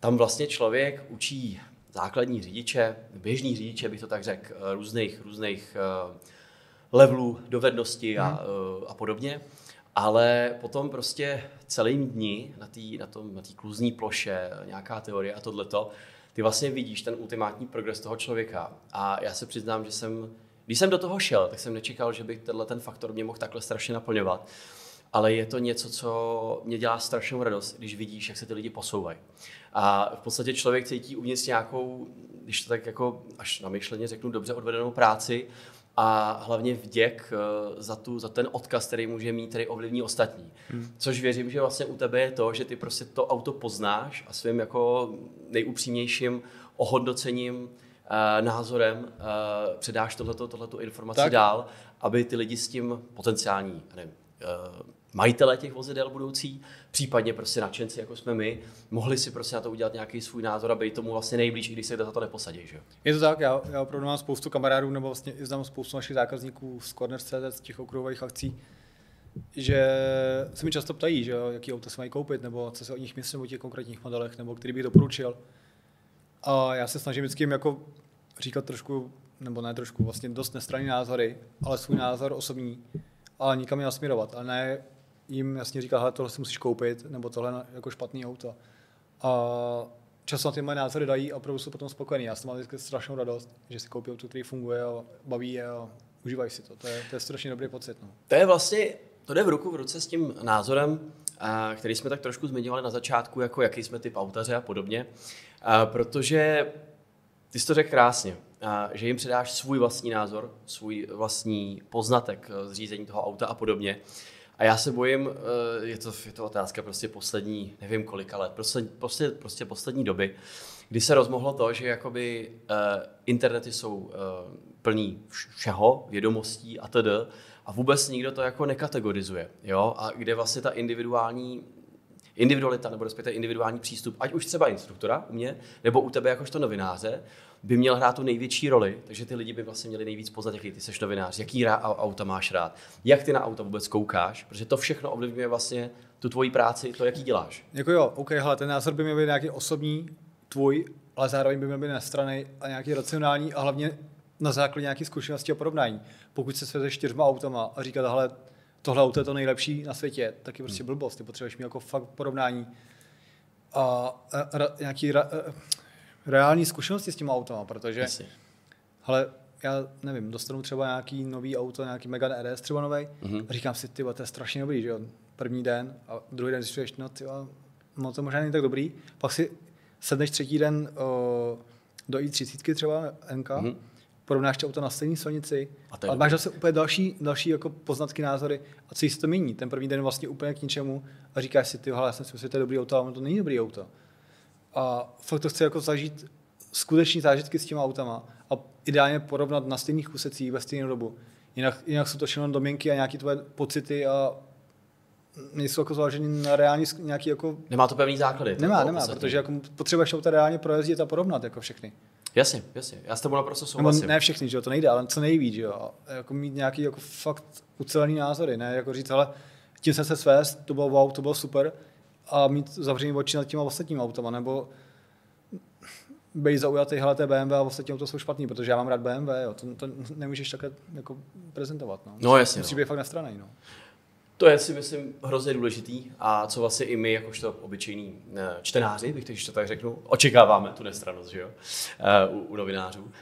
tam vlastně člověk učí základní řidiče, běžný řidiče, bych to tak řekl, eh, různých, různých eh, levelů, dovedností a, eh, a podobně. Ale potom prostě celým dní na té na tom, na kluzní ploše, nějaká teorie a tohleto, ty vlastně vidíš ten ultimátní progres toho člověka. A já se přiznám, že jsem, když jsem do toho šel, tak jsem nečekal, že by tenhle ten faktor mě mohl takhle strašně naplňovat. Ale je to něco, co mě dělá strašnou radost, když vidíš, jak se ty lidi posouvají. A v podstatě člověk cítí uvnitř nějakou, když to tak jako až namyšleně řeknu, dobře odvedenou práci, a hlavně vděk eh, za, tu, za ten odkaz, který může mít, který ovlivní ostatní. Hmm. Což věřím, že vlastně u tebe je to, že ty prostě to auto poznáš a svým jako nejupřímnějším ohodnocením, eh, názorem eh, předáš tohleto, tohleto informaci Tak. dál, aby ty lidi s tím potenciální, nevím, majitele těch vozidel budoucí, případně prostě nadšenci, jako jsme my, mohli si prostě na to udělat nějaký svůj názor a být tomu vlastně nejblíž, i když se za to neposadí. Že? Je to tak, já, já opravdu mám spoustu kamarádů, nebo vlastně i znám spoustu našich zákazníků z Corner.cz, z těch okruhových akcí, že se mi často ptají, že jaký auto si mají koupit, nebo co si o nich myslím o těch konkrétních modelech, nebo který bych doporučil. A já se snažím vždycky jim jako říkat trošku, nebo ne trošku, vlastně dost nestranný názory, ale svůj názor osobní, ale nikam je nasměrovat. A ne jim jasně říkat, hele, tohle si musíš koupit, nebo tohle jako špatný auto. A často na ty moje názory dají a opravdu jsou potom spokojení. Já jsem mám vždycky strašnou radost, že si koupí auto, který funguje a baví je a užívají si to. To je, to je strašně dobrý pocit. No. To je vlastně, to jde v ruku v ruce s tím názorem, a, který jsme tak trošku zmiňovali na začátku, jako jaký jsme typ autaře a podobně, a, protože ty jsi to řekl krásně, a, že jim předáš svůj vlastní názor, svůj vlastní poznatek eh, z řízení toho auta a podobně. A já se bojím, eh, je to, je to otázka prostě poslední, nevím kolika let, prostě, prostě, prostě poslední doby, kdy se rozmohlo to, že jakoby uh, internety jsou uh, plný vš- všeho, vědomostí a td. A vůbec nikdo to jako nekategorizuje. Jo? A kde vlastně ta individuální individualita nebo respektive individuální přístup, ať už třeba instruktora u mě, nebo u tebe jakožto novináře, by měl hrát tu největší roli, takže ty lidi by vlastně měli nejvíc poznat, jaký ty seš novinář, jaký rá, auta máš rád, jak ty na auta vůbec koukáš, protože to všechno ovlivňuje vlastně tu tvoji práci, to, jaký děláš. Jako jo, OK, hele, ten názor by měl být nějaký osobní, tvůj, ale zároveň by měl být nestraný a nějaký racionální a hlavně na základě nějaké zkušenosti a porovnání. Pokud se sveze čtyřma autama a říkat, hele, tohle auto je to nejlepší na světě, tak je prostě blbost. Ty potřebuješ mít jako fakt porovnání a, a, a nějaký ra, a, reální zkušenosti s těma autama, protože Jasně. hele, já nevím, dostanu třeba nějaký nový auto, nějaký Megane RS třeba nový, Mhm. mm-hmm. a říkám si, ty, to je strašně dobrý, že jo, první den a druhý den zjišťuješ, no ty, no to možná není tak dobrý, pak si sedneš třetí den o, do i30 třeba NK, Mhm. mm-hmm. porovnáš to auto na stejné silnici, A a máš zase úplně další, další jako poznatky, názory a co se to mění. Ten první den vlastně úplně k ničemu a říkáš si, ty, hele, já jsem si myslel, že to je dobrý auto, ale to není dobrý auto. A fakt to chci jako zažít skutečný zážitky s těma autama a ideálně porovnat na stejných úsecích ve stejnou dobu. Jinak, jinak jsou to všechno domínky a nějaké tvoje pocity a nejsou jako založeny na reální nějaký jako... Nemá to pevný základy. Nemá, bylo nemá, protože jako potřebuješ auta reálně projezdit a porovnat jako všechny. Jasně, jasně, já s tebou naprosto Nebo souhlasím. ne všechny, že jo, to nejde, ale co nejvíc, že jo. A jako mít nějaký jako fakt ucelený názory, ne jako říct, ale tím jsem se svést, to bylo wow, to bylo super a mít zavřený oči nad těma ostatními autama, nebo být zaujatý, hele, to je BMW a ostatní auto jsou špatný, protože já mám rád BMW, jo. To, to nemůžeš takhle jako prezentovat, no. No, jasně, Musí no. být fakt nastranej, no. To je si myslím hrozně důležitý a co vlastně i my, jakožto obyčejní eh, čtenáři, bych když to tak řeknu, očekáváme tu nestranost, že jo, Eh, u, u novinářů.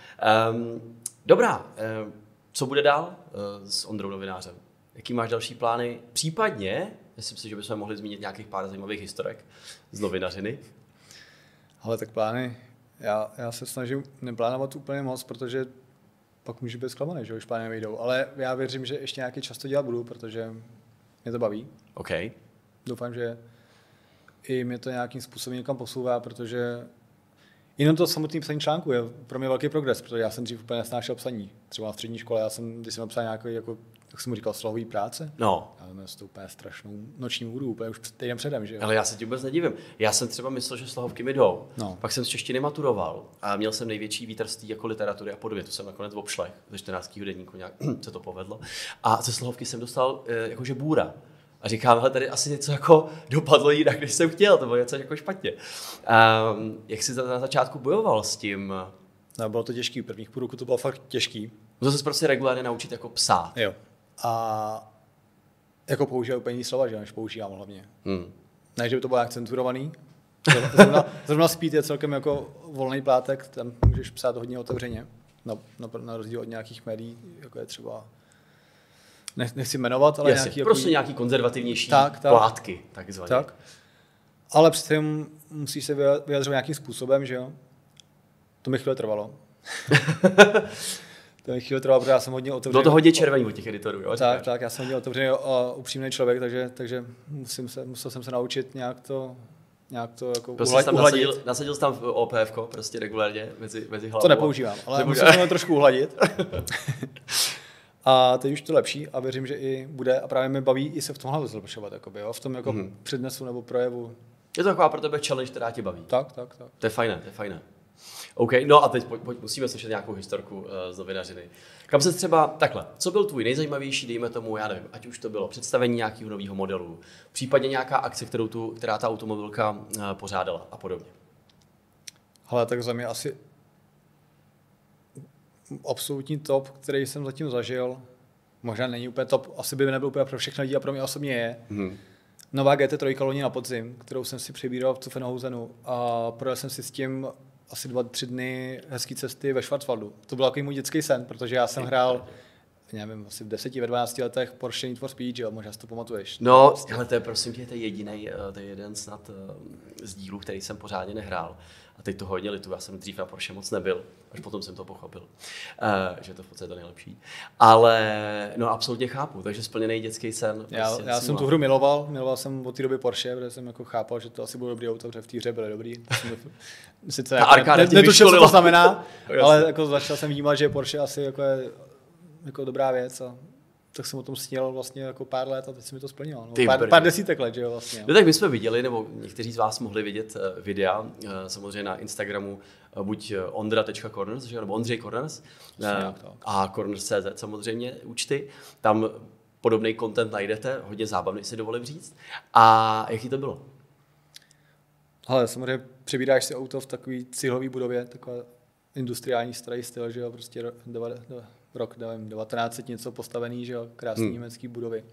Um, dobrá, eh, co bude dál s Ondrou novinářem? Jaký máš další plány? Případně, myslím si, že bychom mohli zmínit nějakých pár zajímavých historek z novinařiny. Ale tak plány, já, já se snažím neplánovat úplně moc, protože pak můžu být zklamaný, že už plány nevyjdou. Ale já věřím, že ještě nějaký čas to dělat budu, protože mě to baví. OK. Doufám, že i mě to nějakým způsobem někam posouvá, protože jenom to samotné psaní článku je pro mě velký progres, protože já jsem dřív úplně nesnášel psaní. Třeba na střední škole, já jsem, když jsem napsal nějaký, jako, jak jsem mu říkal, slohový práce, No, já jsem to úplně strašnou noční můru, úplně už týden předem, že jo. Ale já se ti vůbec nedivím. Já jsem třeba myslel, že slohovky mi jdou. No. Pak jsem z češtiny maturoval a měl jsem největší výtrství jako literatury a podobně. To jsem nakonec obšlech ze 14. denníku, nějak se to povedlo. A ze slohovky jsem dostal eh, jakože bůra. A říkám, hele, tady asi něco jako dopadlo jinak, než jsem chtěl, to bylo něco jako špatně. Um, jak jsi na začátku bojoval s tím? No, bylo to těžký, prvních půl roku to bylo fakt těžký. Musel se prostě regulárně naučit jako psát. Jo. A jako používám úplně slova, že než používám hlavně. Hmm. Ne, že by to bylo nějak cenzurovaný. Zrovna- Zrovna, spít je celkem jako volný plátek, tam můžeš psát hodně otevřeně, na, na, na rozdíl od nějakých médií, jako je třeba, ne, nechci jmenovat, ale Jasně, nějaký, prostě jako, nějaký konzervativnější Tak, tak. plátky, takzvaně. tak. Ale přece musíš se vyja- vyjadřovat nějakým způsobem, že jo. To mi chvíli trvalo. to mi chvíli trvalo, protože já jsem hodně otevřený. Bylo to hodně červený od těch editorů, jo? Tak, tak, já jsem hodně otevřený a upřímný člověk, takže, takže musím se, musel jsem se naučit nějak to, nějak to jako Prostě uhla- jsi tam uhladit. nasadil, nasadil jsi tam OPF, prostě regulárně mezi, mezi hlavou. To nepoužívám, ale musím to trošku uhladit. a teď už to lepší a věřím, že i bude a právě mě baví i se v tomhle zlepšovat, jakoby, jo? v tom jako Mhm. přednesu nebo projevu. Je to taková pro tebe challenge, která tě baví. Tak, tak, tak. To je fajné, to je fajné. OK, no a teď pojď, pojď, musíme slyšet nějakou historku uh, z novinařiny. Kam se třeba, takhle, co byl tvůj nejzajímavější, dejme tomu, já nevím, ať už to bylo představení nějakého nového modelu, případně nějaká akce, kterou tu, která ta automobilka uh, pořádala a podobně. Ale tak za mě asi absolutní top, který jsem zatím zažil, možná není úplně top, asi by nebyl úplně pro všechny lidi a pro mě osobně je. Hmm. Nová GT3 loni na podzim, kterou jsem si přibíral v Zuffenhausenu a projel jsem si s tím asi dva, tři dny hezký cesty ve Schwarzwaldu. To byl takový můj dětský sen, protože já jsem hrál, nevím, asi v 10, ve 12 letech Porsche Need for Speed, jo, možná si to pamatuješ. No, ale to je prosím tě, to je jediný, to je jeden snad eh, z dílů, který jsem pořádně nehrál. A teď to hodně litu, já jsem dřív na Porsche moc nebyl, až potom jsem to pochopil, uh, že to v podstatě to nejlepší. Ale no absolutně chápu, takže splněný dětský sen. Já, prostě já jsem má- tu hru miloval, miloval jsem od té doby Porsche, protože jsem jako chápal, že to asi bude dobrý auto, protože v té hře byly dobrý. Sice Ta jako ne, netušil, co to znamená, ale jako začal jsem vnímat, že Porsche asi jako je jako dobrá věc a tak jsem o tom sněl vlastně jako pár let a teď se mi to splnilo. No, Ty pár, pár desítek let, že jo, vlastně. No tak my jsme viděli, nebo někteří z vás mohli vidět eh, videa, eh, samozřejmě na Instagramu, eh, buď ondra.corners, že nebo Ondřej Corners tak. a corners.cz samozřejmě účty. Tam podobný content najdete, hodně zábavný si dovolím říct. A jaký to bylo? Ale samozřejmě přebíráš si auto v takové cihlové budově, taková industriální starý styl, že jo, prostě rok, nevím, 1900 něco postavený, že jo, krásný Hmm. hmm. německý budovy.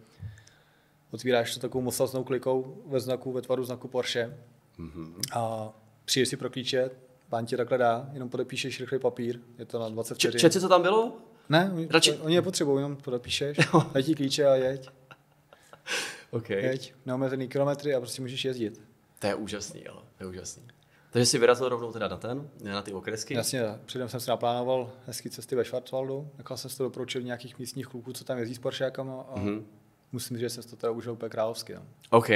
Otvíráš to takovou mocnostnou klikou ve znaku, ve tvaru znaku Porsche Mm-hmm. a přijdeš si pro klíče, pán ti takhle dá, jenom podepíšeš rychlý papír, je to na 20 Č- četci, co tam bylo? Ne, oni, Radši- oni nepotřebují, jenom podepíšeš, dají ti klíče a jeď, OK. jeď, neomezený kilometry a prostě můžeš jezdit. To je úžasný, ale to je úžasný. Takže si vyrazil rovnou teda na ten, na ty okresky. Jasně, předem jsem si naplánoval hezký cesty ve Schwarzwaldu, nechal jsem si to doporučit nějakých místních kluků, co tam jezdí s Poršákama a Mhm. mm-hmm. musím říct, že jsem to teda užil úplně královsky. No. OK. Uh,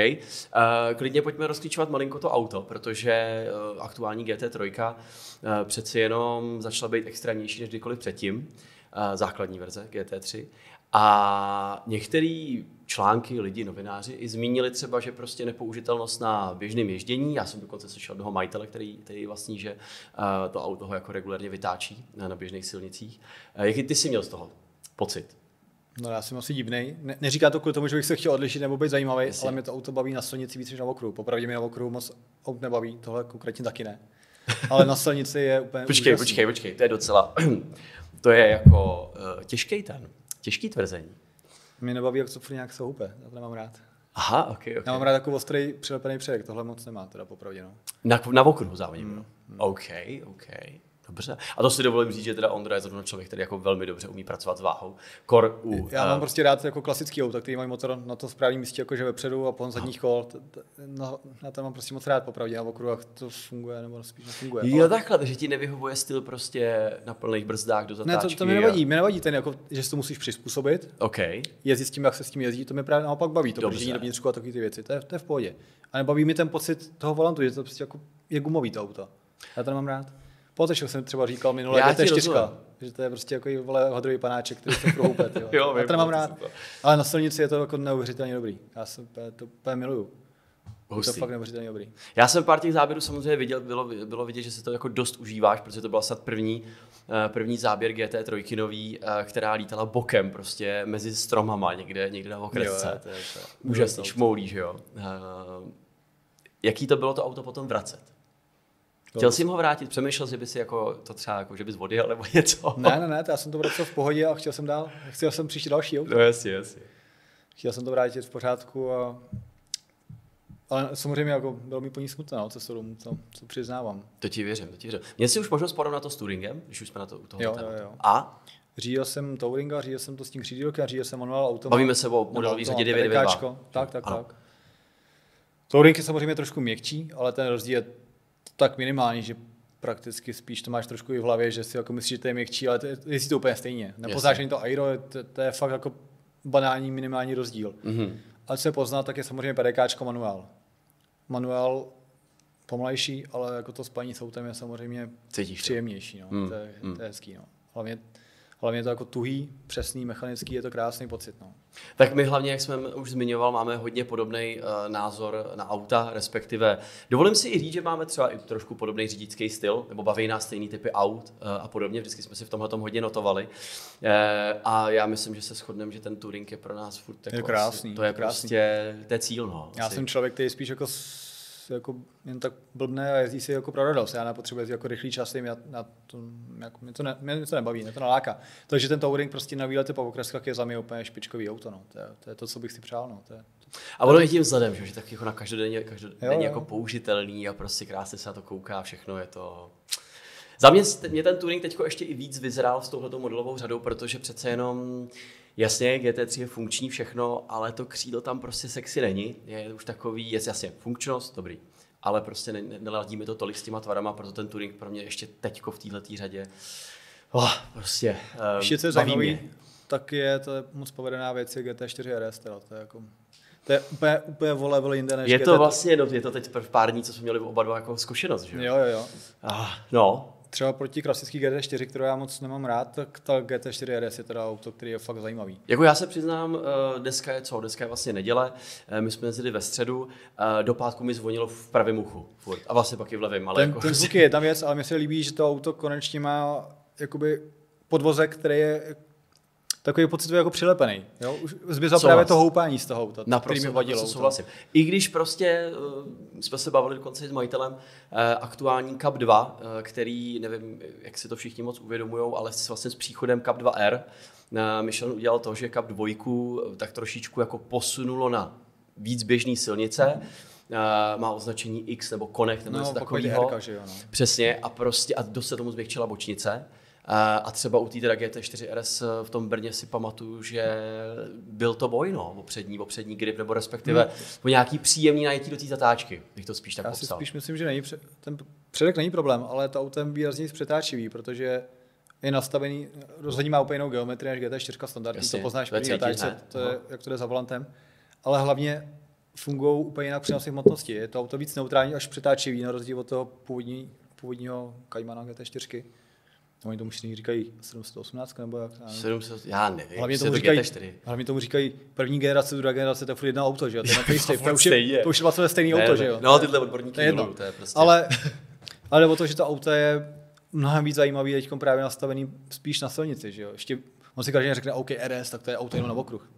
klidně pojďme rozklíčovat malinko to auto, protože uh, aktuální GT3 uh, přeci jenom začala být extrémnější než kdykoliv předtím. Uh, základní verze GT3. A některé články, lidi, novináři i zmínili třeba, že prostě nepoužitelnost na běžném ježdění. Já jsem dokonce slyšel jednoho majitele, který, který vlastní, že uh, to auto ho jako regulérně vytáčí na, na běžných silnicích. Uh, jaký ty jsi měl z toho pocit? no já jsem asi divný. Ne, neříká to kvůli tomu, že bych se chtěl odlišit nebo být zajímavý, Jasně. ale mě to auto baví na silnici víc než na okruhu. Popravdě mě na okruhu moc aut nebaví, tohle konkrétně taky ne. Ale na silnici je úplně Počkej, úžasný. počkej, počkej, to je docela, to je jako uh, těžký ten, těžký tvrzení. Mě nebaví, jak to nějak se houpe, já to nemám rád. Aha, ok, ok. Já mám rád takový ostrý přilepený předek, tohle moc nemá teda popravdě. No. Na, na okruhu závodím, mm. OK, OK. Dobře. A to si dovolím říct, že teda Ondra je zrovna člověk, který jako velmi dobře umí pracovat s váhou. Kor u... Já eh, mám prostě rád jako klasický auto, který mají motor na to správném místě, jakože vepředu a pohon zadních kol. No, na to mám prostě moc rád popravdě, na okruhách to funguje, nebo spíš nefunguje. Jo, takhle, takže ti nevyhovuje styl prostě na plných brzdách do Ne, zatáčky. to, to mi nevadí, mi nevadí ten, jako, že si to musíš přizpůsobit, A... OK. jezdit s tím, jak se s tím jezdí, to mě právě naopak baví, to brždění dovnitřku a takové ty věci, to je, to je v pohodě. A nebaví mi ten pocit toho volantu, že to prostě jako je gumový to auto. Já to nemám rád. Potešil jsem třeba říkal minule, že to je čtyřka, že to je prostě jako vole hodrový panáček, který se prohoupe. Jo. Jo, Já to nemám rád. to. Ale na silnici je to jako neuvěřitelně dobrý. Já jsem to úplně miluju. Je to Hustý. fakt neuvěřitelně dobrý. Já jsem pár těch záběrů samozřejmě viděl, bylo, bylo vidět, že si to jako dost užíváš, protože to byla snad první, eh, první záběr GT3 nový, eh, která lítala bokem prostě mezi stromama někde, někde na okresce. Jo, to je to. Úžasný, šmoulí, že jo. Eh, jaký to bylo to auto potom vracet? Chtěl jsi ho vrátit? Přemýšlel jsi, že by si jako, to třeba jako, že bys odjel nebo něco? Ne, ne, ne, to já jsem to vracel v pohodě a chtěl jsem dál, chtěl jsem příště další auto. No jasně, jasně. Chtěl jsem to vrátit v pořádku a ale samozřejmě jako bylo mi po ní smutné, no, cestou domů, to, to přiznávám. To ti věřím, to ti věřím. Měl jsi už možnost porovnat to s Touringem, když už jsme na to, u toho Jo, tématu? jo, jo. A? Řídil jsem Touringa, řídil jsem to s tím křídílkem, řídil jsem manuál automat. Bavíme se o modelové řadě 992. PDKčko, Tak, tak, Ano. tak. Touring je samozřejmě trošku měkčí, ale ten rozdíl je tak minimální, že prakticky spíš to máš trošku i v hlavě, že si jako myslíš, že to je měkčí, ale to je, to úplně stejně. Nepoznáš ani to aero, to, to, je fakt jako banální minimální rozdíl. Mhm. Ale co je poznat, tak je samozřejmě PDKčko manuál. Manuál pomalejší, ale jako to spaní s autem je samozřejmě Cítíš to. příjemnější. No. Mm, To, je, mm. to je hezký. No. Hlavně, hlavně je to jako tuhý, přesný, mechanický, je to krásný pocit. No. Tak my hlavně, jak jsme už zmiňoval, máme hodně podobný uh, názor na auta, respektive dovolím si i říct, že máme třeba i trošku podobný řidičský styl, nebo baví nás stejný typy aut uh, a podobně, vždycky jsme si v tomhle hodně notovali. Uh, a já myslím, že se shodneme, že ten Touring je pro nás furt jako krásný, asi, to je krásný. prostě, to je cíl, no. Já asi. jsem člověk, který spíš jako, s- jako jen tak blbne a jezdí si jako pro radost. Já nepotřebuji jezdit jako rychlý časy, mě, na to, jako, mě, to ne, mě to nebaví, mě to naláká. Takže ten Touring prostě na výlety po okreskách je za mě úplně špičkový auto. No. To, je, to, je, to, co bych si přál. No. To je, A ono je tím vzhledem, že, že tak jako na každodenně, každodenně Jo, jo. jako použitelný a prostě krásně se na to kouká, všechno je to... Za mě, mě ten Touring teď ještě i víc vyzrál s touhletou modelovou řadou, protože přece jenom, jasně, GT3 je funkční všechno, ale to křídlo tam prostě sexy není. Je už takový, je jasně, funkčnost, dobrý. Ale prostě ne, ne, neladí mi to tolik s těma tvarama, proto ten Touring pro mě ještě teďko v této řadě oh, prostě um, Ještě co je zajímavý, tak je to je moc povedená věc, je GT4 RS, teda, to je jako, to je úplně, úplně o level jinde než Je GT. to vlastně, no, je to teď v pár dní, co jsme měli oba dva jako zkušenost, že Jo, jo, jo. Ah, no, třeba proti klasický GT4, kterou já moc nemám rád, tak ta GT4 RS je teda auto, který je fakt zajímavý. Jako já se přiznám, eh, dneska je co? Dneska je vlastně neděle, eh, my jsme jezdili ve středu, eh, do pátku mi zvonilo v pravém uchu furt, a vlastně pak i v levém, ale Ten, jako... ten zvuk je jedna věc, ale mně se líbí, že to auto konečně má jakoby podvozek, který je takový pocitově jako přilepený. Jo? Už právě to houpání z toho auta, který Naprosto, mi vadilo. souhlasím. I když prostě uh, jsme se bavili dokonce s majitelem uh, aktuální Cup 2, uh, který, nevím, jak si to všichni moc uvědomují, ale s, vlastně s příchodem Cup 2R uh, Michelin udělal to, že Cup 2 uh, tak trošičku jako posunulo na víc běžný silnice, uh, má označení X nebo Connect nebo No, něco takový takového. no. Přesně a prostě a dost se tomu změkčila bočnice. A třeba u té teda GT4 RS v tom Brně si pamatuju, že byl to boj, no, o přední, o přední grip, nebo respektive Hmm. o nějaký příjemný najetí do té zatáčky, bych to spíš tak Já si popsal. spíš myslím, že není, pře- ten předek není problém, ale to autem výrazně přetáčivý, protože je nastavený, rozhodně má úplně jinou geometrii než GT4 standardní, Jasně, to poznáš první zatáčce, to je, no. jak to jde za volantem, ale hlavně fungují úplně jinak přenosy hmotnosti. Je to auto víc neutrální až přetáčivý, na rozdíl od toho původní, původního Caimana GT4. Oni tomu všichni říkají 718 nebo jak? já nevím. 700, já nevím, Hlavně tomu, to říkají, GT4. hlavně tomu říkají první generace, druhá generace, to je furt jedno auto, že jo? To je na face to, už je, to už je vlastně stejný Ne, auto, ne. že jo? No, tyhle odborníky to je jedno. to je prostě- Ale, ale o to, že to auto je mnohem víc zajímavý teď právě nastavený spíš na silnici, že jo? Ještě, on si každý řekne, OK, RS, tak to je auto jenom na okruh.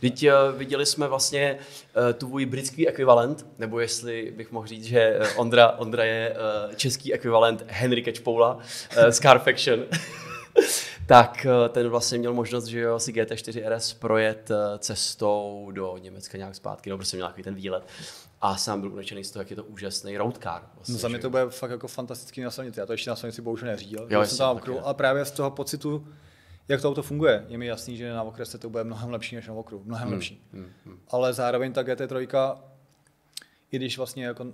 Teď uh, viděli jsme vlastně uh, tvůj britský ekvivalent, nebo jestli bych mohl říct, že uh, Ondra, Ondra je uh, český ekvivalent Henry Catchpoula uh, z Carfaction. tak ten vlastně měl možnost, že jo, si GT4 RS projet cestou do Německa nějak zpátky, nebo prostě měl nějaký ten výlet. A sám byl unečený z toho, jak je to úžasný roadcar. Vlastně, No za mě to bude fakt jako fantastický na silnici. Já to ještě na silnici bohužel neřídil. Jo, jsem tam na taky okruhu, ne. a právě z toho pocitu, jak to auto funguje, je mi jasný, že na okrese to bude mnohem lepší než na okruhu. Mnohem Hmm, lepší. Ale zároveň ta GT3, i když vlastně jako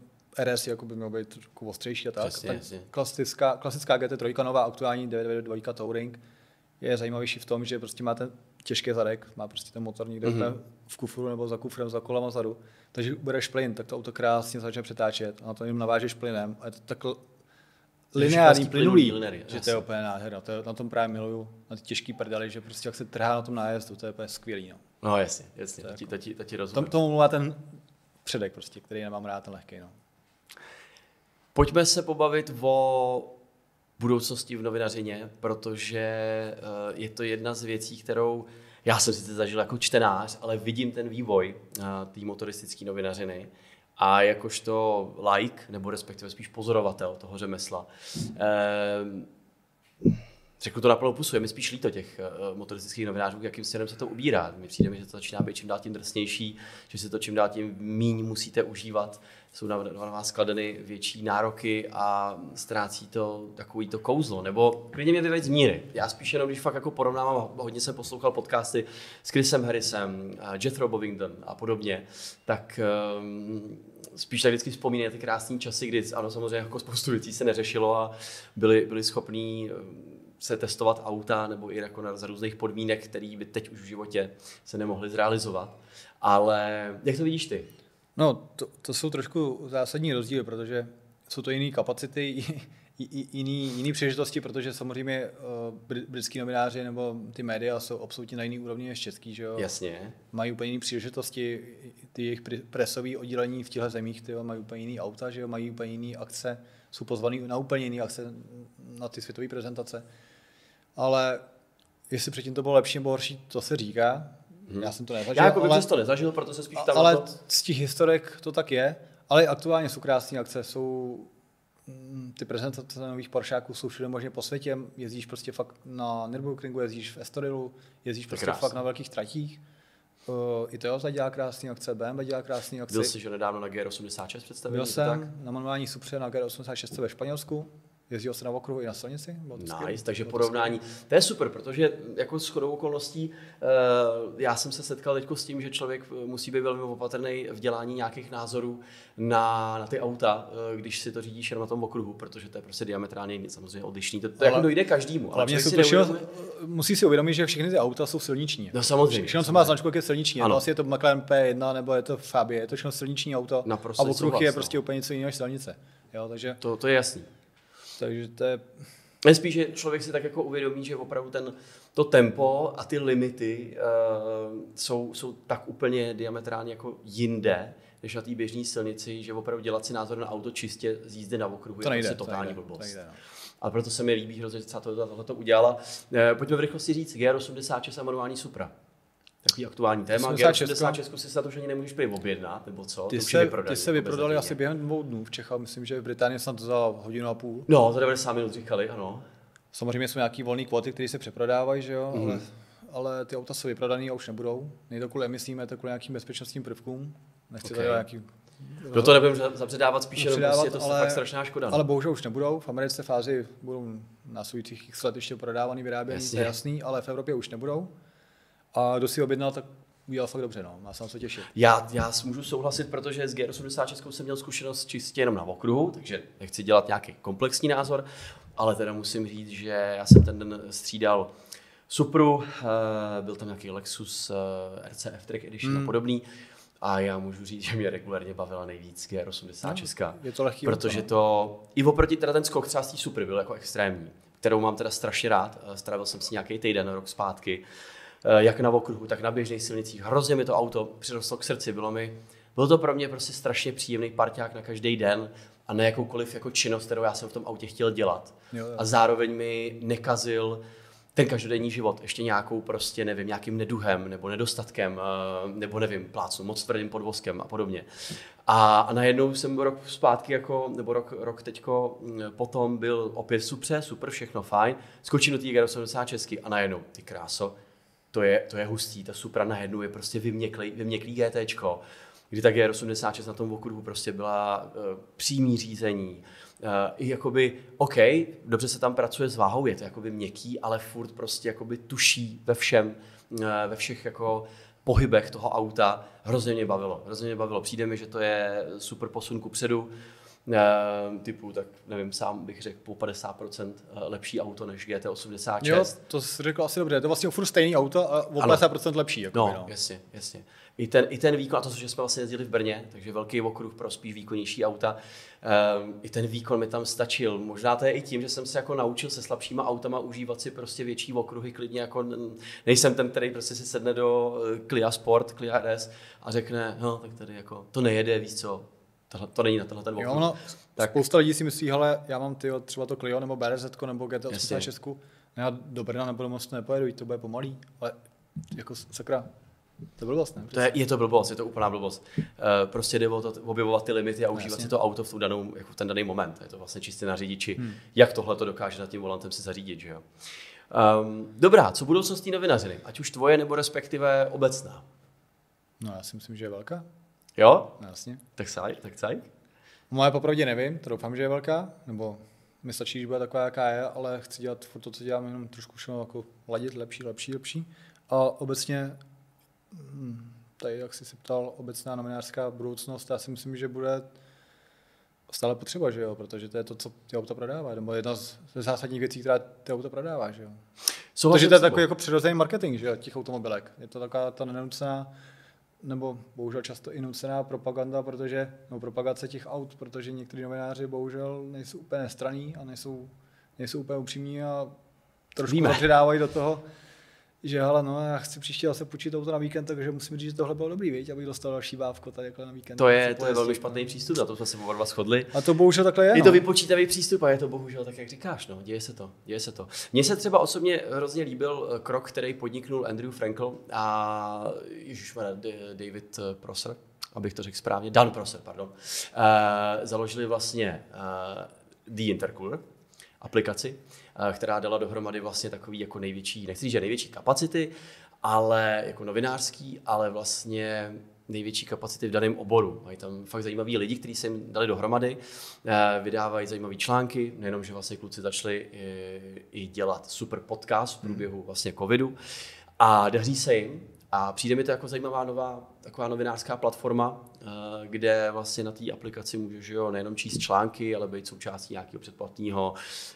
RS jako by měl být trošku ostřejší a tak, Přesně, tak jasně. klasická, klasická GT3, nová aktuální 992 Touring, je zajímavější v tom, že prostě má ten těžký zadek, má prostě ten motor někde Mhm. mm-hmm. v kufru nebo za kufrem, za kolama zadu. Takže bereš plyn, tak to auto krásně začne přetáčet a na to jenom navážeš plynem a je to tak lineární, plynulý, plynulý, že to je úplně nádhera. To je, na tom právě miluju, na ty těžký prdely, že prostě jak se trhá na tom nájezdu, to je úplně skvělý. No. No jasně, jasně, To to, ti, jako- to, ti, to ti Tom, rozumím. tomu mluvá ten předek prostě, který nemám rád, ten lehký. No. Pojďme se pobavit o budoucnosti v novinařině, protože eh, je to jedna z věcí, kterou já jsem sice zažil jako čtenář, ale vidím ten vývoj eh, té motoristické novinařiny a jakožto like, nebo respektive spíš pozorovatel toho řemesla, eh, Řeknu to na plnou pusu, je mi spíš líto těch uh, motoristických novinářů, jakým směrem se to ubírá. Mi přijde, že to začíná být čím dál tím drsnější, že si to čím dál tím míň musíte užívat. Jsou na, na vás skladeny větší nároky a ztrácí to takový to kouzlo. Nebo klidně mě vyveď z míry. Já spíš jenom, když fakt jako porovnávám, hodně jsem poslouchal podcasty s Chrisem Harrisem, Jethro Bovingdon a podobně, tak um, spíš tak vždycky vzpomínají ty krásné časy, kdy ano, samozřejmě jako spoustu věcí se neřešilo a byli, byli schopní um, se testovat auta nebo i jako na, za různých podmínek, které by teď už v životě se nemohly zrealizovat. Ale jak to vidíš ty? No, to, to jsou trošku zásadní rozdíly, protože jsou to jiné kapacity, jiný, jiný příležitosti, protože samozřejmě uh, britský novináři nebo ty média jsou absolutně na jiný úrovni než český, že jo? Jasně. Mají úplně jiné příležitosti, ty jejich presové oddělení v těchto zemích, ty jo, mají úplně jiný auta, že jo? mají úplně jiné akce, jsou pozvaný na úplně jiné akce na ty světové prezentace. Ale jestli předtím to bylo lepší nebo horší, to se říká. Hmm. Já jsem to nezažil. Já jako ale... to nezažil, proto se spíš ptám ale to. z těch historek to tak je, ale aktuálně jsou krásné akce, jsou ty prezentace nových Poršáků jsou všude možně po světě, jezdíš prostě fakt na Nürburgringu, jezdíš v Estorilu, jezdíš prostě krásný. fakt na velkých tratích. Uh, I Toyota dělá krásné akce, BMW dělá krásné akce. Byl jsi že nedávno na G86 představení? Byl jsem tak? na manuální Supře na G86 ve Španělsku, jezdil jsem na okruhu i na silnici. Nice, takže porovnání. To je super, protože jako s chodou okolností eh, já jsem se setkal teď s tím, že člověk eh, musí být velmi opatrný v dělání nějakých názorů na, na ty auta, eh, když si to řídíš jenom na tom okruhu, protože to je prostě diametrálně jiný, samozřejmě odlišný. To, to Ale- jako dojde každému. Ale jsou si neuvědomuje- musí si uvědomit, že všechny ty auta jsou silniční. No samozřejmě. Všechno, co má značku, je silniční. Ano. Asi je to McLaren P1 nebo je to Fabie, je to všechno silniční auto. Naprosto a okruh je prostě úplně něco jiného než silnice. Jo, takže To, to je jasný. Takže to je... Spíš, že člověk si tak jako uvědomí, že opravdu ten, to tempo a ty limity uh, jsou, jsou tak úplně diametrálně jako jinde, než na té běžné silnici, že opravdu dělat si názor na auto čistě z jízdy na okruhu to je nejde, prostě totální to nejde, blbost. To nejde, no. A proto se mi líbí hrozně, že třeba tohle, to udělala. Eh, Pojďme v rychlosti říct, GR86 a manuální Supra. Takový aktuální téma. 86. GR86 si snad už ani nemůžeš prý objednat, nebo co? Ty to se, ty se jako vyprodali asi během dvou dnů v Čechách, myslím, že v Británii snad za hodinu a půl. No, za 90 minut říkali, ano. Samozřejmě jsou nějaký volné kvóty, které se přeprodávají, že jo, Mhm. ale, ale ty auta jsou vyprodané a už nebudou. Nejde to kvůli emisím, je to kvůli nějakým bezpečnostním prvkům. Nechci Ok. tady nějaký Do toho nebudeme zapředávat spíš, jenom prostě je to ale- fakt strašná škoda. no. Ale bohužel už nebudou. V americké fázi budou následujících x let ještě prodávaný, vyráběný, to je jasný, ale v Evropě už nebudou. A kdo si objednal, tak udělal fakt dobře, no. Má se na co těšit. Já, já můžu souhlasit, protože s G86 jsem měl zkušenost čistě jenom na okruhu, takže nechci dělat nějaký komplexní názor, ale teda musím říct, že já jsem ten den střídal Supru, eh, byl tam nějaký Lexus eh, RCF Track Edition Hmm. a podobný. A já můžu říct, že mě regulárně bavila nejvíc G86. Je to lehký Protože auto, to, i oproti teda ten skok třeba z té Supry byl jako extrémní, kterou mám teda strašně rád. Eh, Strávil jsem si nějaký týden, rok zpátky, jak na okruhu, tak na běžných silnicích. Hrozně mi to auto přirostlo k srdci, bylo mi, byl to pro mě prostě strašně příjemný parťák na každý den a na jakoukoliv jako činnost, kterou já jsem v tom autě chtěl dělat. Jo, jo. A zároveň mi nekazil ten každodenní život ještě nějakou prostě, nevím, nějakým neduhem nebo nedostatkem, eh, nebo nevím, plácnu moc tvrdým podvozkem a podobně. A, a najednou jsem rok zpátky, jako, nebo rok, rok teďko mm, potom byl opět super, super, všechno fajn, skočím do té G86 a najednou, ty kráso, to je, to je hustý, ta Supra najednou je prostě vyměklý, vyměklý GTčko, kdy ta G86 na tom okruhu prostě byla uh, přímý řízení, uh, jakoby, OK, dobře se tam pracuje s váhou, je to jakoby měkký, ale furt prostě jakoby tuší ve všem, uh, ve všech jako pohybech toho auta, hrozně mě bavilo, hrozně mě bavilo. Přijde mi, že to je super posun ku předu, uh, typu, tak nevím, sám bych řekl po 50% lepší auto než GT86. Jo, to jsi řekl asi dobře. Je to vlastně furt stejný auto a o Ano. 50% lepší. Jako No, jasně, jasně. I ten, I ten výkon, a to, že jsme vlastně jezdili v Brně, takže velký okruh pro spíš výkonnější auta, um, i ten výkon mi tam stačil. Možná to je i tím, že jsem se jako naučil se slabšíma autama užívat si prostě větší okruhy, klidně jako nejsem ten, který prostě si sedne do eh, Clio Sport, Clio RS a řekne, no tak tady jako to nejede, víš co, tohle, to není na tenhle ten. Jo, no, Tak-. Spousta lidí si myslí, hele, já mám ty třeba to Clio nebo BRZ nebo GT86, no já do Brna nebo do mostu nepojedu, to bude pomalý, ale jako sakra, to bylo vlastně. To je, je to blbost, je to úplná blbost. Uh, prostě jde o to objevovat ty limity a užívat jasně. si to auto v, tu danou, jako v ten daný moment. Je to vlastně čistě na řidiči, hmm. jak tohle to dokáže nad tím volantem si zařídit. Že jo? Um, dobrá, co budoucnost té novinařiny? Ať už tvoje, nebo respektive obecná. No já si myslím, že je velká, Jo? jasně. Tak saj, tak saj. Moje popravdě nevím, to doufám, že je velká, nebo mi stačí, když bude taková, jaká je, ale chci dělat furt to, co dělám, jenom trošku všechno jako ladit, lepší, lepší, lepší. A obecně, hm, tady, jak jsi se ptal, obecná novinářská budoucnost, já si myslím, že bude stále potřeba, že jo, protože to je to, co ty auta prodává, nebo jedna z zásadních věcí, která ty auta prodává, že jo. Souhlasím Protože to je takový jako přirozený marketing, že jo, těch automobilek. Je to taková ta nenucená, nebo bohužel často i nucená propaganda, protože, no propagace těch aut, protože někteří novináři bohužel nejsou úplně nestraní a nejsou, nejsou úplně upřímní a trošku Víme. předávají do toho, že hele, no já chci příště zase půjčit auto na víkend, takže musím říct, že tohle bylo dobrý, viď, abych dostal další bávko tady jako na víkend. To je, to je velmi no. špatný přístup, na to jsme se oba dva shodli. A to bohužel takhle je. Je no. to vypočítavý přístup a je to bohužel tak, jak říkáš, no, děje se to, děje se to. Mně se třeba osobně hrozně líbil eh, krok, který podniknul Andrew Frankel a ježišmarja, D- David eh, Prosser, abych to řekl správně, Dan Prosser, pardon, uh, založili vlastně uh, The Intercooler, aplikaci, která dala dohromady vlastně takový jako největší, nechci říct, že největší kapacity, ale jako novinářský, ale vlastně největší kapacity v daném oboru. Mají tam fakt zajímaví lidi, kteří se jim dali dohromady, eh, vydávají zajímavé články, nejenom, že vlastně kluci začali i, i dělat super podcast v průběhu vlastně covidu a daří se jim a přijde mi to jako zajímavá nová taková novinářská platforma, eh, kde vlastně na té aplikaci můžeš že jo, nejenom číst články, ale být součástí nějakého předplatného,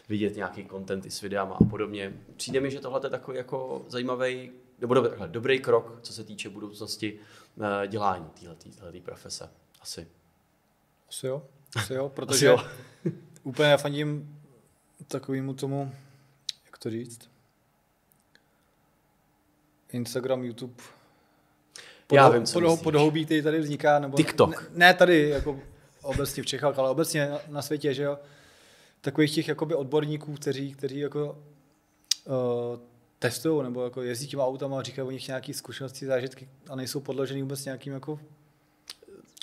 vidět nějaký content i s videama a podobně. Přijde mi, že tohle je takový jako zajímavý, nebo dobrý, takhle, dobrý krok, co se týče budoucnosti eh, dělání téhle profese. Asi. Asi jo, asi jo, Asi protože jo. úplně fandím takovému tomu, jak to říct, Instagram, YouTube, Já vím, co podho, podhoubí, který tady vzniká. Nebo TikTok. Ne, ne, tady, jako obecně v Čechách, ale obecně na, na světě, že jo. Takových těch jakoby odborníků, kteří, kteří jako uh, testují nebo jako jezdí těma autama a říkají o nich nějaké zkušenosti, zážitky a nejsou podložený vůbec nějakým jako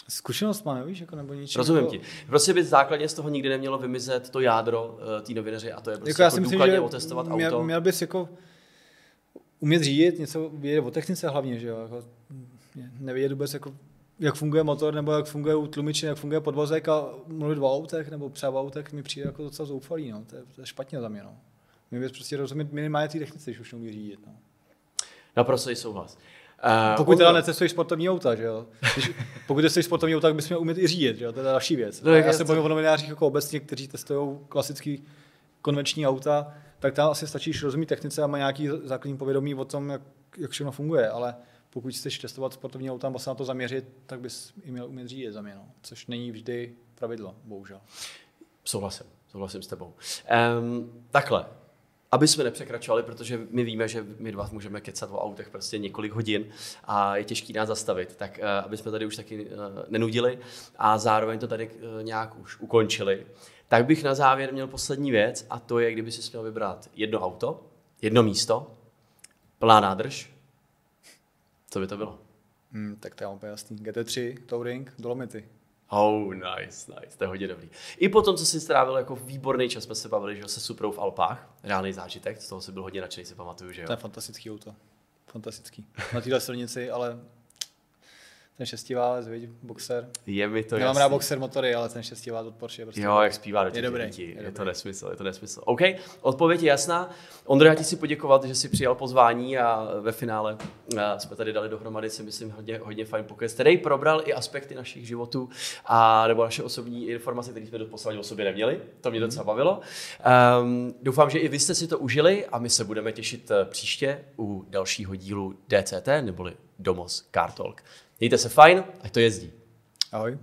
zkušenostma, nevíš, jako nebo ničím. Rozumím jako, ti. Prostě by základně z toho nikdy nemělo vymizet to jádro uh, té novinaři a to je prostě Jako jako, já jako si myslím, důkladně že otestovat měl, auto. měl bys jako umět řídit, něco vědět o technice hlavně, že jo, jako nevědět vůbec jako jak funguje motor, nebo jak funguje tlumiči, jak funguje podvozek a mluvit o autech, nebo třeba o autech mi přijde jako docela zoufalý, no. to, je, to je špatně za mě. No. Mě prostě rozumět minimálně té technice, když už neumí řídit. No. Naprosto souhlas. Uh, Pokud teda necestuješ sportovní auta, že jo. Když, pokud cestuješ sportovní auta, tak bys měl umět i řídit, že jo. To je další věc. No, já se bavím o novinářích jako obecně, kteří testují klasický konvenční auta, tak tam asi stačí, že rozumí technice a má nějaký základní povědomí o tom, jak, jak všechno funguje, ale pokud chceš testovat sportovní auta a se na to zaměřit, tak bys i měl umět řídit za mě, no. což není vždy pravidlo, bohužel. Souhlasím, souhlasím s tebou. Um, takhle, aby jsme nepřekračovali, protože my víme, že my dva můžeme kecat o autech prostě několik hodin a je těžký nás zastavit, tak uh, aby jsme tady už taky uh, nenudili a zároveň to tady uh, nějak už ukončili, tak bych na závěr měl poslední věc a to je, kdyby si měl vybrat jedno auto, jedno místo, plná nádrž, co by to bylo? Hmm, tak to je úplně jasný. GT3, Touring, Dolomity. Oh, nice, nice, to je hodně dobrý. I po tom, co jsi strávil jako výborný čas, jsme se bavili, že se Suprou v Alpách, reálný zážitek, z toho si byl hodně nadšený, si pamatuju, že jo. To je fantastický auto. Fantastický. Na téhle silnici, ale ten šestiválec, viď, boxer. Je mi to Nemám jasný. rád boxer motory, ale ten šestiválec od Porsche je prostě Jo, jak zpívá do těch Je dobrý, dětí. je Je, dobrý. to nesmysl, je to nesmysl. OK, odpověď je jasná. Ondro, já ti chci poděkovat, že jsi přijal pozvání a ve finále a jsme tady dali dohromady, si myslím, hodně, hodně fajn pokec, který probral i aspekty našich životů a nebo naše osobní informace, které jsme do poslední o sobě neměli. To mě docela bavilo. Um, doufám, že i vy jste si to užili a my se budeme těšit eh, příště u dalšího dílu DCT neboli Domos Car Talk. Mějte se fajn, ať to jezdí. Ahoj.